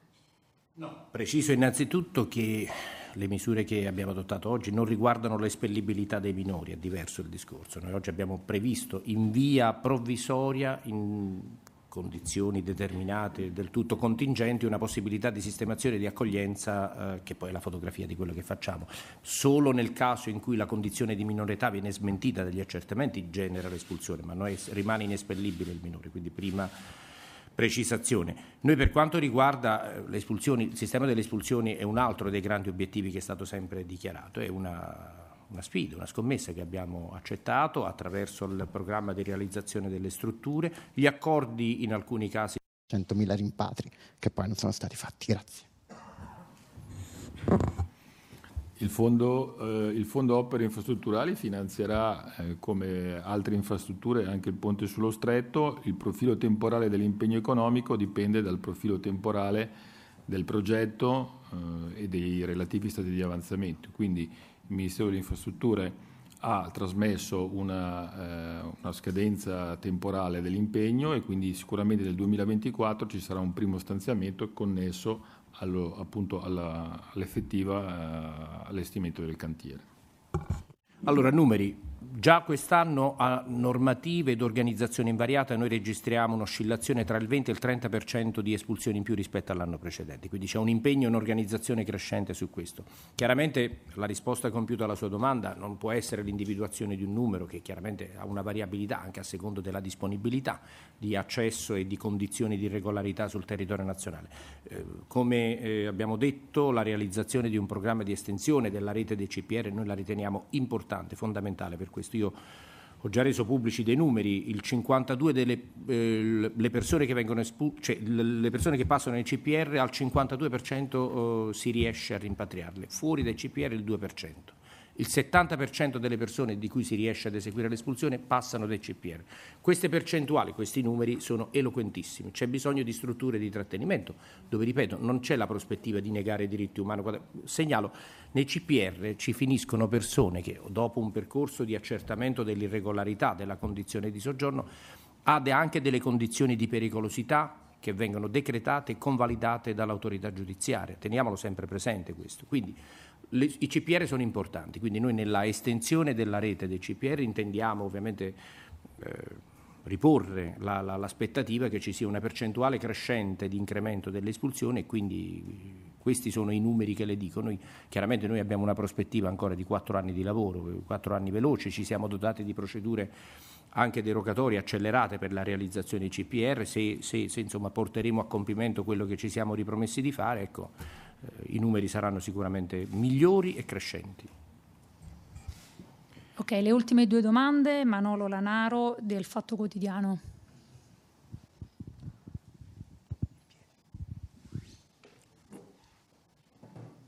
Q: No. Preciso innanzitutto che le misure che abbiamo adottato oggi non riguardano l'espellibilità dei minori, è diverso il discorso. Noi oggi abbiamo previsto in via provvisoria, in condizioni determinate, del tutto contingenti, una possibilità di sistemazione di accoglienza eh, che poi è la fotografia di quello che facciamo. Solo nel caso in cui la condizione di minore età viene smentita dagli accertamenti genera l'espulsione, ma noi rimane inespellibile il minore, quindi prima precisazione. Noi per quanto riguarda eh, le espulsioni, il sistema delle espulsioni è un altro dei grandi obiettivi che è stato sempre dichiarato, è una, una sfida, una scommessa che abbiamo accettato attraverso il programma di realizzazione delle strutture, gli accordi in alcuni casi
R: 100.000 rimpatri che poi non sono stati fatti. Grazie.
I: Il fondo, eh, il fondo, opere infrastrutturali finanzierà, eh, come altre infrastrutture, anche il ponte sullo stretto. Il profilo temporale dell'impegno economico dipende dal profilo temporale del progetto eh, e dei relativi stati di avanzamento. Quindi il Ministero delle Infrastrutture ha trasmesso una, eh, una, scadenza temporale dell'impegno e quindi sicuramente nel 2024 ci sarà un primo stanziamento connesso allo, appunto alla, all'effettiva eh, allestimento del cantiere.
Q: Allora, numeri. Già quest'anno a normative ed organizzazione invariata noi registriamo un'oscillazione tra il 20 e il 30% di espulsioni in più rispetto all'anno precedente, quindi c'è un impegno e un'organizzazione crescente su questo. Chiaramente la risposta compiuta alla sua domanda non può essere l'individuazione di un numero che chiaramente ha una variabilità anche a secondo della disponibilità di accesso e di condizioni di regolarità sul territorio nazionale. Eh, come eh, abbiamo detto, la realizzazione di un programma di estensione della rete dei CPR noi la riteniamo importante, fondamentale per questo. Io ho già reso pubblici dei numeri, il 52 delle eh, le persone che vengono espul- cioè le persone che passano nei CPR al 52% eh, si riesce a rimpatriarle, fuori dai CPR il 2% il 70% delle persone di cui si riesce ad eseguire l'espulsione passano dai CPR. Queste percentuali, questi numeri sono eloquentissimi. C'è bisogno di strutture di trattenimento, dove, ripeto, non c'è la prospettiva di negare i diritti umani. Segnalo, nei CPR ci finiscono persone che, dopo un percorso di accertamento dell'irregolarità della condizione di soggiorno, ha anche delle condizioni di pericolosità che vengono decretate e convalidate dall'autorità giudiziaria. Teniamolo sempre presente questo. Quindi, le, I CPR sono importanti, quindi noi nella estensione della rete dei CPR intendiamo ovviamente eh, riporre la, la, l'aspettativa che ci sia una percentuale crescente di incremento delle espulsioni e quindi questi sono i numeri che le dico. Noi, chiaramente noi abbiamo una prospettiva ancora di quattro anni di lavoro, quattro anni veloci, ci siamo dotati di procedure anche derogatorie accelerate per la realizzazione dei CPR, se, se, se porteremo a compimento quello che ci siamo ripromessi di fare, ecco, eh, i numeri saranno sicuramente migliori e crescenti.
J: Ok, le ultime due domande, Manolo Lanaro del Fatto Quotidiano.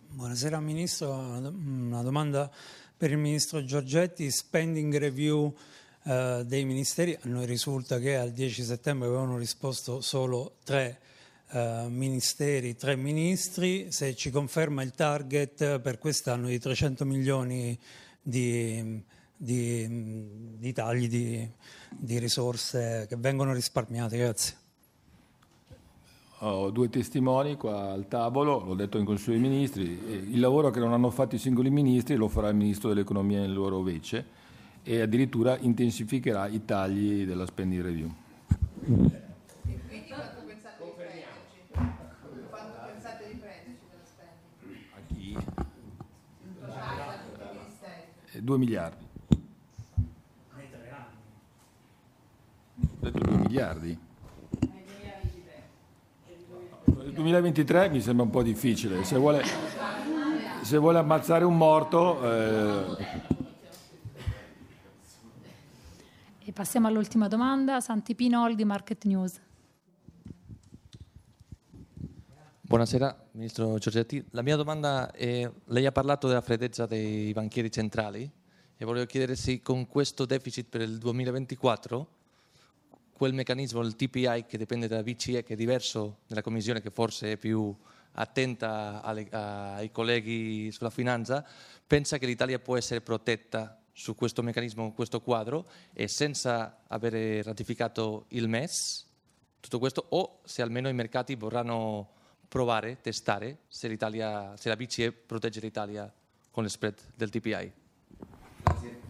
S: Buonasera Ministro, una domanda per il Ministro Giorgetti, spending review eh, dei ministeri, a noi risulta che al 10 settembre avevano risposto solo tre eh, ministeri, tre ministri, se ci conferma il target per quest'anno di 300 milioni di, di, di tagli di, di risorse che vengono risparmiate. Grazie.
I: Ho due testimoni qua al tavolo, l'ho detto in Consiglio dei Ministri, il lavoro che non hanno fatto i singoli ministri lo farà il Ministro dell'Economia nel loro vece e addirittura intensificherà i tagli della spending review. 2 miliardi. Ho detto 2 miliardi. Il 2023 mi sembra un po' difficile. Se vuole, se vuole ammazzare un morto... Eh...
J: E passiamo all'ultima domanda. Santi Pinol di Market News.
T: Buonasera, Ministro Giorgetti. La mia domanda è, lei ha parlato della freddezza dei banchieri centrali e volevo chiedere se con questo deficit per il 2024 quel meccanismo, il TPI che dipende dalla BCE, che è diverso dalla Commissione che forse è più attenta alle, ai colleghi sulla finanza, pensa che l'Italia può essere protetta su questo meccanismo, questo quadro e senza avere ratificato il MES, tutto questo, o se almeno i mercati vorranno provare, testare se, se la BCE protegge l'Italia con le spread del TPI.
I: Grazie.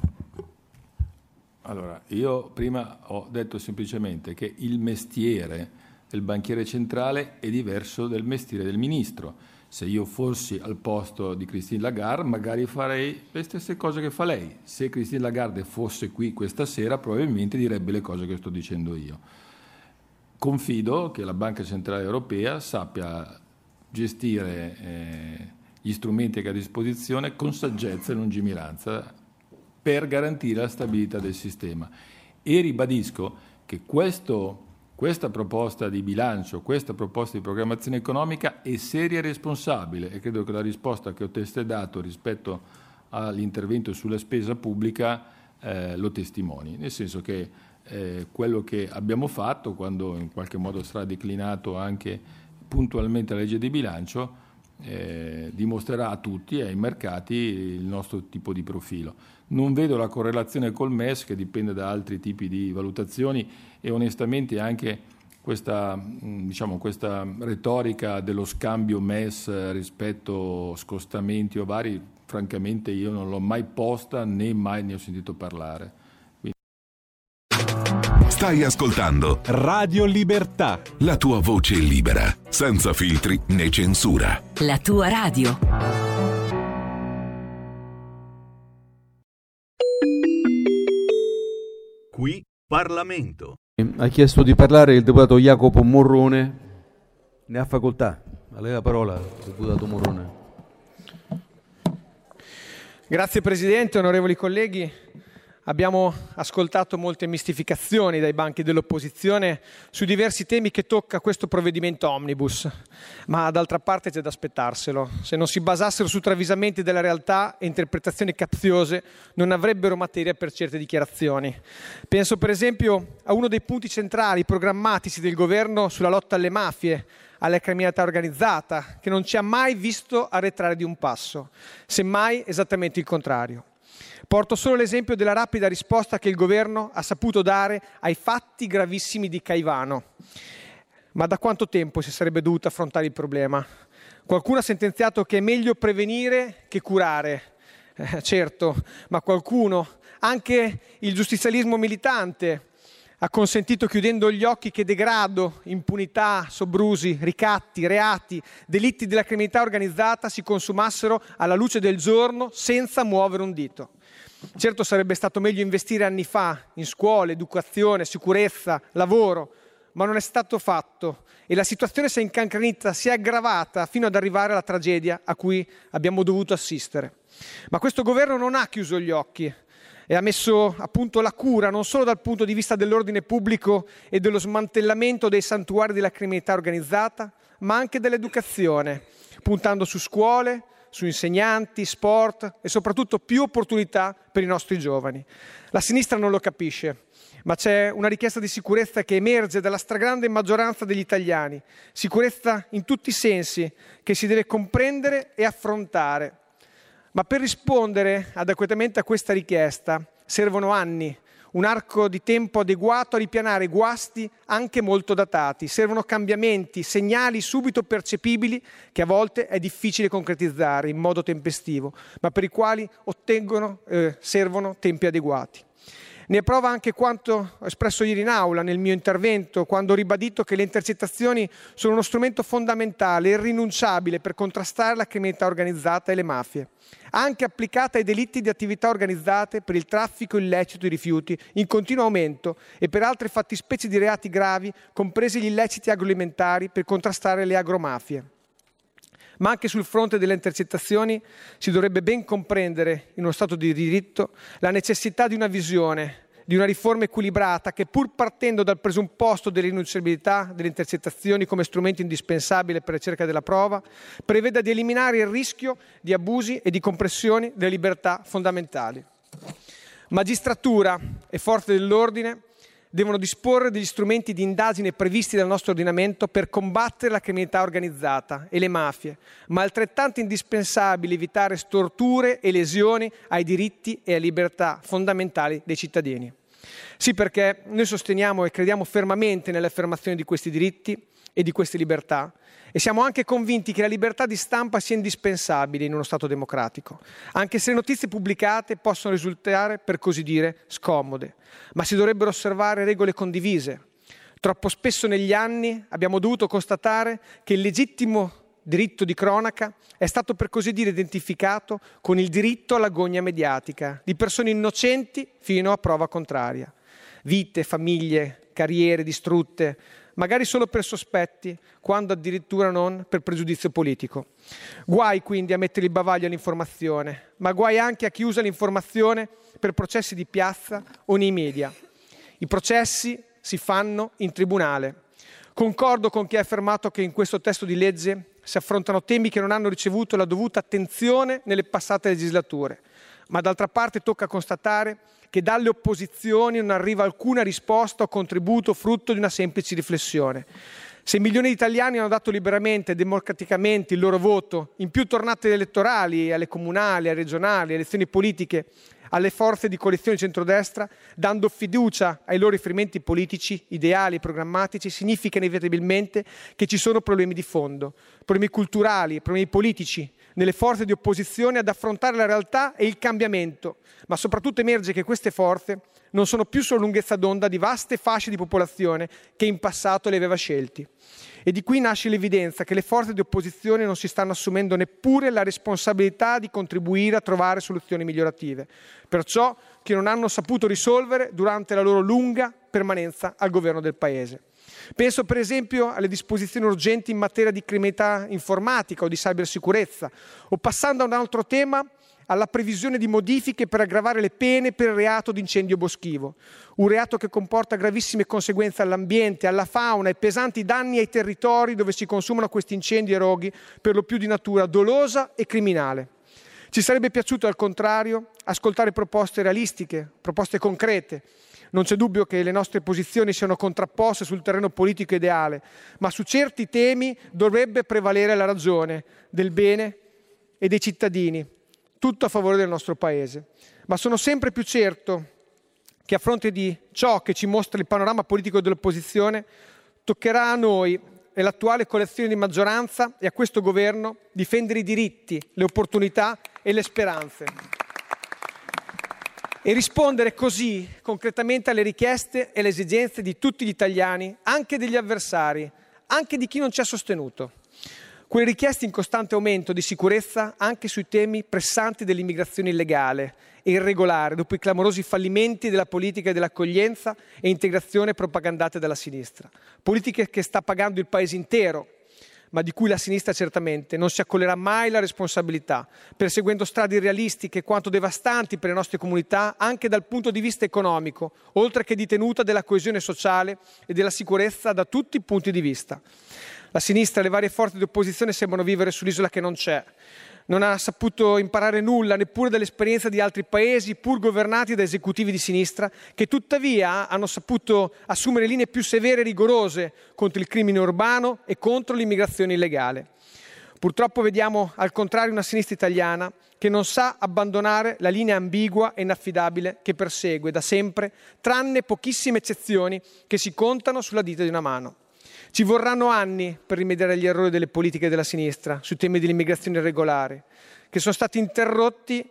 I: Allora, io prima ho detto semplicemente che il mestiere del banchiere centrale è diverso dal mestiere del ministro. Se io fossi al posto di Christine Lagarde, magari farei le stesse cose che fa lei. Se Christine Lagarde fosse qui questa sera, probabilmente direbbe le cose che sto dicendo io confido che la Banca Centrale Europea sappia gestire eh, gli strumenti che ha a disposizione con saggezza e lungimiranza per garantire la stabilità del sistema. E ribadisco che questo, questa proposta di bilancio, questa proposta di programmazione economica è seria e responsabile e credo che la risposta che ho testé dato rispetto all'intervento sulla spesa pubblica eh, lo testimoni, nel senso che eh, quello che abbiamo fatto quando in qualche modo sarà declinato anche puntualmente la legge di bilancio eh, dimostrerà a tutti e ai mercati il nostro tipo di profilo. Non vedo la correlazione col MES che dipende da altri tipi di valutazioni e onestamente anche questa, mm, diciamo, questa retorica dello scambio MES rispetto scostamenti o vari, francamente io non l'ho mai posta né mai ne ho sentito parlare.
U: Stai ascoltando
V: Radio Libertà.
U: La tua voce libera, senza filtri né censura.
W: La tua radio.
X: Qui Parlamento.
Y: Ha chiesto di parlare il deputato Jacopo Morrone. Ne ha facoltà. A lei la parola, deputato Morrone.
Z: Grazie Presidente, onorevoli colleghi. Abbiamo ascoltato molte mistificazioni dai banchi dell'opposizione su diversi temi che tocca questo provvedimento omnibus, ma d'altra parte c'è da aspettarselo. Se non si basassero su travisamenti della realtà e interpretazioni capziose, non avrebbero materia per certe dichiarazioni. Penso per esempio a uno dei punti centrali programmatici del governo sulla lotta alle mafie, alla criminalità organizzata, che non ci ha mai visto arretrare di un passo, semmai esattamente il contrario. Porto solo l'esempio della rapida risposta che il governo ha saputo dare ai fatti gravissimi di Caivano. Ma da quanto tempo si sarebbe dovuto affrontare il problema? Qualcuno ha sentenziato che è meglio prevenire che curare. Eh, certo, ma qualcuno, anche il giustizialismo militante, ha consentito chiudendo gli occhi che degrado, impunità, sobrusi, ricatti, reati, delitti della criminalità organizzata si consumassero alla luce del giorno senza muovere un dito. Certo sarebbe stato meglio investire anni fa in scuole, educazione, sicurezza, lavoro, ma non è stato fatto e la situazione si è incancrenita, si è aggravata fino ad arrivare alla tragedia a cui abbiamo dovuto assistere. Ma questo governo non ha chiuso gli occhi e ha messo a punto la cura non solo dal punto di vista dell'ordine pubblico e dello smantellamento dei santuari della criminalità organizzata, ma anche dell'educazione, puntando su scuole, su insegnanti, sport e soprattutto più opportunità per i nostri giovani. La sinistra non lo capisce, ma c'è una richiesta di sicurezza che emerge dalla stragrande maggioranza degli italiani, sicurezza in tutti i sensi che si deve comprendere e affrontare. Ma per rispondere adeguatamente a questa richiesta servono anni, un arco di tempo adeguato a ripianare guasti anche molto datati. Servono cambiamenti, segnali subito percepibili che a volte è difficile concretizzare in modo tempestivo, ma per i quali eh, servono tempi adeguati. Ne prova anche quanto espresso ieri in aula nel mio intervento, quando ho ribadito che le intercettazioni sono uno strumento fondamentale, irrinunciabile per contrastare la criminalità organizzata e le mafie, anche applicata ai delitti di attività organizzate per il traffico illecito di rifiuti in continuo aumento e per altre fattispecie di reati gravi, compresi gli illeciti agroalimentari per contrastare le agromafie ma anche sul fronte delle intercettazioni si dovrebbe ben comprendere, in uno Stato di diritto, la necessità di una visione, di una riforma equilibrata che pur partendo dal presupposto dell'inunciabilità delle intercettazioni come strumento indispensabile per la ricerca della prova, preveda di eliminare il rischio di abusi e di compressioni delle libertà fondamentali. Magistratura e forze dell'ordine devono disporre degli strumenti di indagine previsti dal nostro ordinamento per combattere la criminalità organizzata e le mafie, ma altrettanto indispensabile evitare storture e lesioni ai diritti e alle libertà fondamentali dei cittadini. Sì, perché noi sosteniamo e crediamo fermamente nell'affermazione di questi diritti e di queste libertà e siamo anche convinti che la libertà di stampa sia indispensabile in uno Stato democratico, anche se le notizie pubblicate possono risultare, per così dire, scomode, ma si dovrebbero osservare regole condivise. Troppo spesso negli anni abbiamo dovuto constatare che il legittimo diritto di cronaca è stato per così dire identificato con il diritto alla gogna mediatica di persone innocenti fino a prova contraria. Vite, famiglie, carriere distrutte, magari solo per sospetti, quando addirittura non per pregiudizio politico. Guai quindi a mettere il bavaglio all'informazione, ma guai anche a chi usa l'informazione per processi di piazza o nei media. I processi si fanno in tribunale. Concordo con chi ha affermato che in questo testo di legge si affrontano temi che non hanno ricevuto la dovuta attenzione nelle passate legislature, ma d'altra parte tocca constatare che dalle opposizioni non arriva alcuna risposta o contributo frutto di una semplice riflessione. Se milioni di italiani hanno dato liberamente e democraticamente il loro voto in più tornate elettorali, alle comunali, alle regionali, alle elezioni politiche, alle forze di coalizione centrodestra, dando fiducia ai loro riferimenti politici, ideali e programmatici, significa inevitabilmente che ci sono problemi di fondo, problemi culturali, problemi politici, nelle forze di opposizione ad affrontare la realtà e il cambiamento, ma soprattutto emerge che queste forze non sono più solo lunghezza d'onda di vaste fasce di popolazione che in passato le aveva scelti. E di qui nasce l'evidenza che le forze di opposizione non si stanno assumendo neppure la responsabilità di contribuire a trovare soluzioni migliorative, perciò che non hanno saputo risolvere durante la loro lunga permanenza al governo del Paese. Penso per esempio alle disposizioni urgenti in materia di criminalità informatica o di cybersicurezza, o passando a un altro tema, alla previsione di modifiche per aggravare le pene per il reato di incendio boschivo, un reato che comporta gravissime conseguenze all'ambiente, alla fauna e pesanti danni ai territori dove si consumano questi incendi e roghi, per lo più di natura dolosa e criminale. Ci sarebbe piaciuto al contrario ascoltare proposte realistiche, proposte concrete. Non c'è dubbio che le nostre posizioni siano contrapposte sul terreno politico ideale, ma su certi temi dovrebbe prevalere la ragione del bene e dei cittadini, tutto a favore del nostro Paese. Ma sono sempre più certo che a fronte di ciò che ci mostra il panorama politico dell'opposizione, toccherà a noi e all'attuale coalizione di maggioranza e a questo governo difendere i diritti, le opportunità e le speranze e rispondere così concretamente alle richieste e alle esigenze di tutti gli italiani, anche degli avversari, anche di chi non ci ha sostenuto. Quelle richieste in costante aumento di sicurezza anche sui temi pressanti dell'immigrazione illegale e irregolare, dopo i clamorosi fallimenti della politica dell'accoglienza e integrazione propagandate dalla sinistra. Politiche che sta pagando il paese intero, ma di cui la sinistra certamente non si accollerà mai la responsabilità, perseguendo strade irrealistiche quanto devastanti per le nostre comunità anche dal punto di vista economico, oltre che di tenuta della coesione sociale e della sicurezza da tutti i punti di vista. La sinistra e le varie forze di opposizione sembrano vivere sull'isola che non c'è. Non ha saputo imparare nulla neppure dall'esperienza di altri paesi, pur governati da esecutivi di sinistra, che tuttavia hanno saputo assumere linee più severe e rigorose contro il crimine urbano e contro l'immigrazione illegale. Purtroppo vediamo al contrario una sinistra italiana che non sa abbandonare la linea ambigua e inaffidabile che persegue da sempre, tranne pochissime eccezioni che si contano sulla dita di una mano. Ci vorranno anni per rimediare agli errori delle politiche della sinistra sui temi dell'immigrazione irregolare, che sono stati interrotti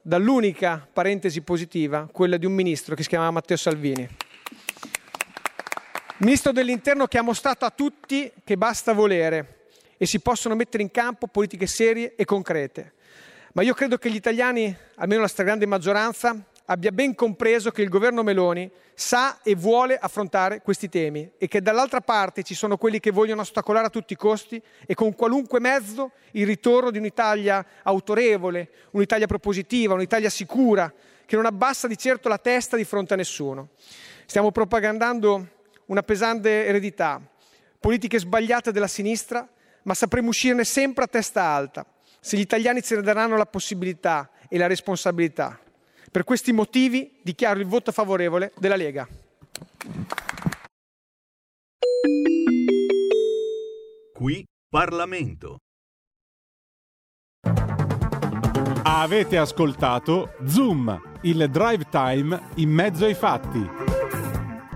Z: dall'unica parentesi positiva, quella di un ministro che si chiamava Matteo Salvini. Ministro dell'Interno che ha mostrato a tutti che basta volere e si possono mettere in campo politiche serie e concrete. Ma io credo che gli italiani, almeno la stragrande maggioranza, abbia ben compreso che il governo Meloni sa e vuole affrontare questi temi e che dall'altra parte ci sono quelli che vogliono ostacolare a tutti i costi e con qualunque mezzo il ritorno di un'Italia autorevole, un'Italia propositiva, un'Italia sicura, che non abbassa di certo la testa di fronte a nessuno. Stiamo propagandando una pesante eredità, politiche sbagliate della sinistra, ma sapremo uscirne sempre a testa alta, se gli italiani ce ne daranno la possibilità e la responsabilità. Per questi motivi dichiaro il voto favorevole della Lega.
X: Qui Parlamento.
V: Avete ascoltato Zoom, il drive time in mezzo ai fatti.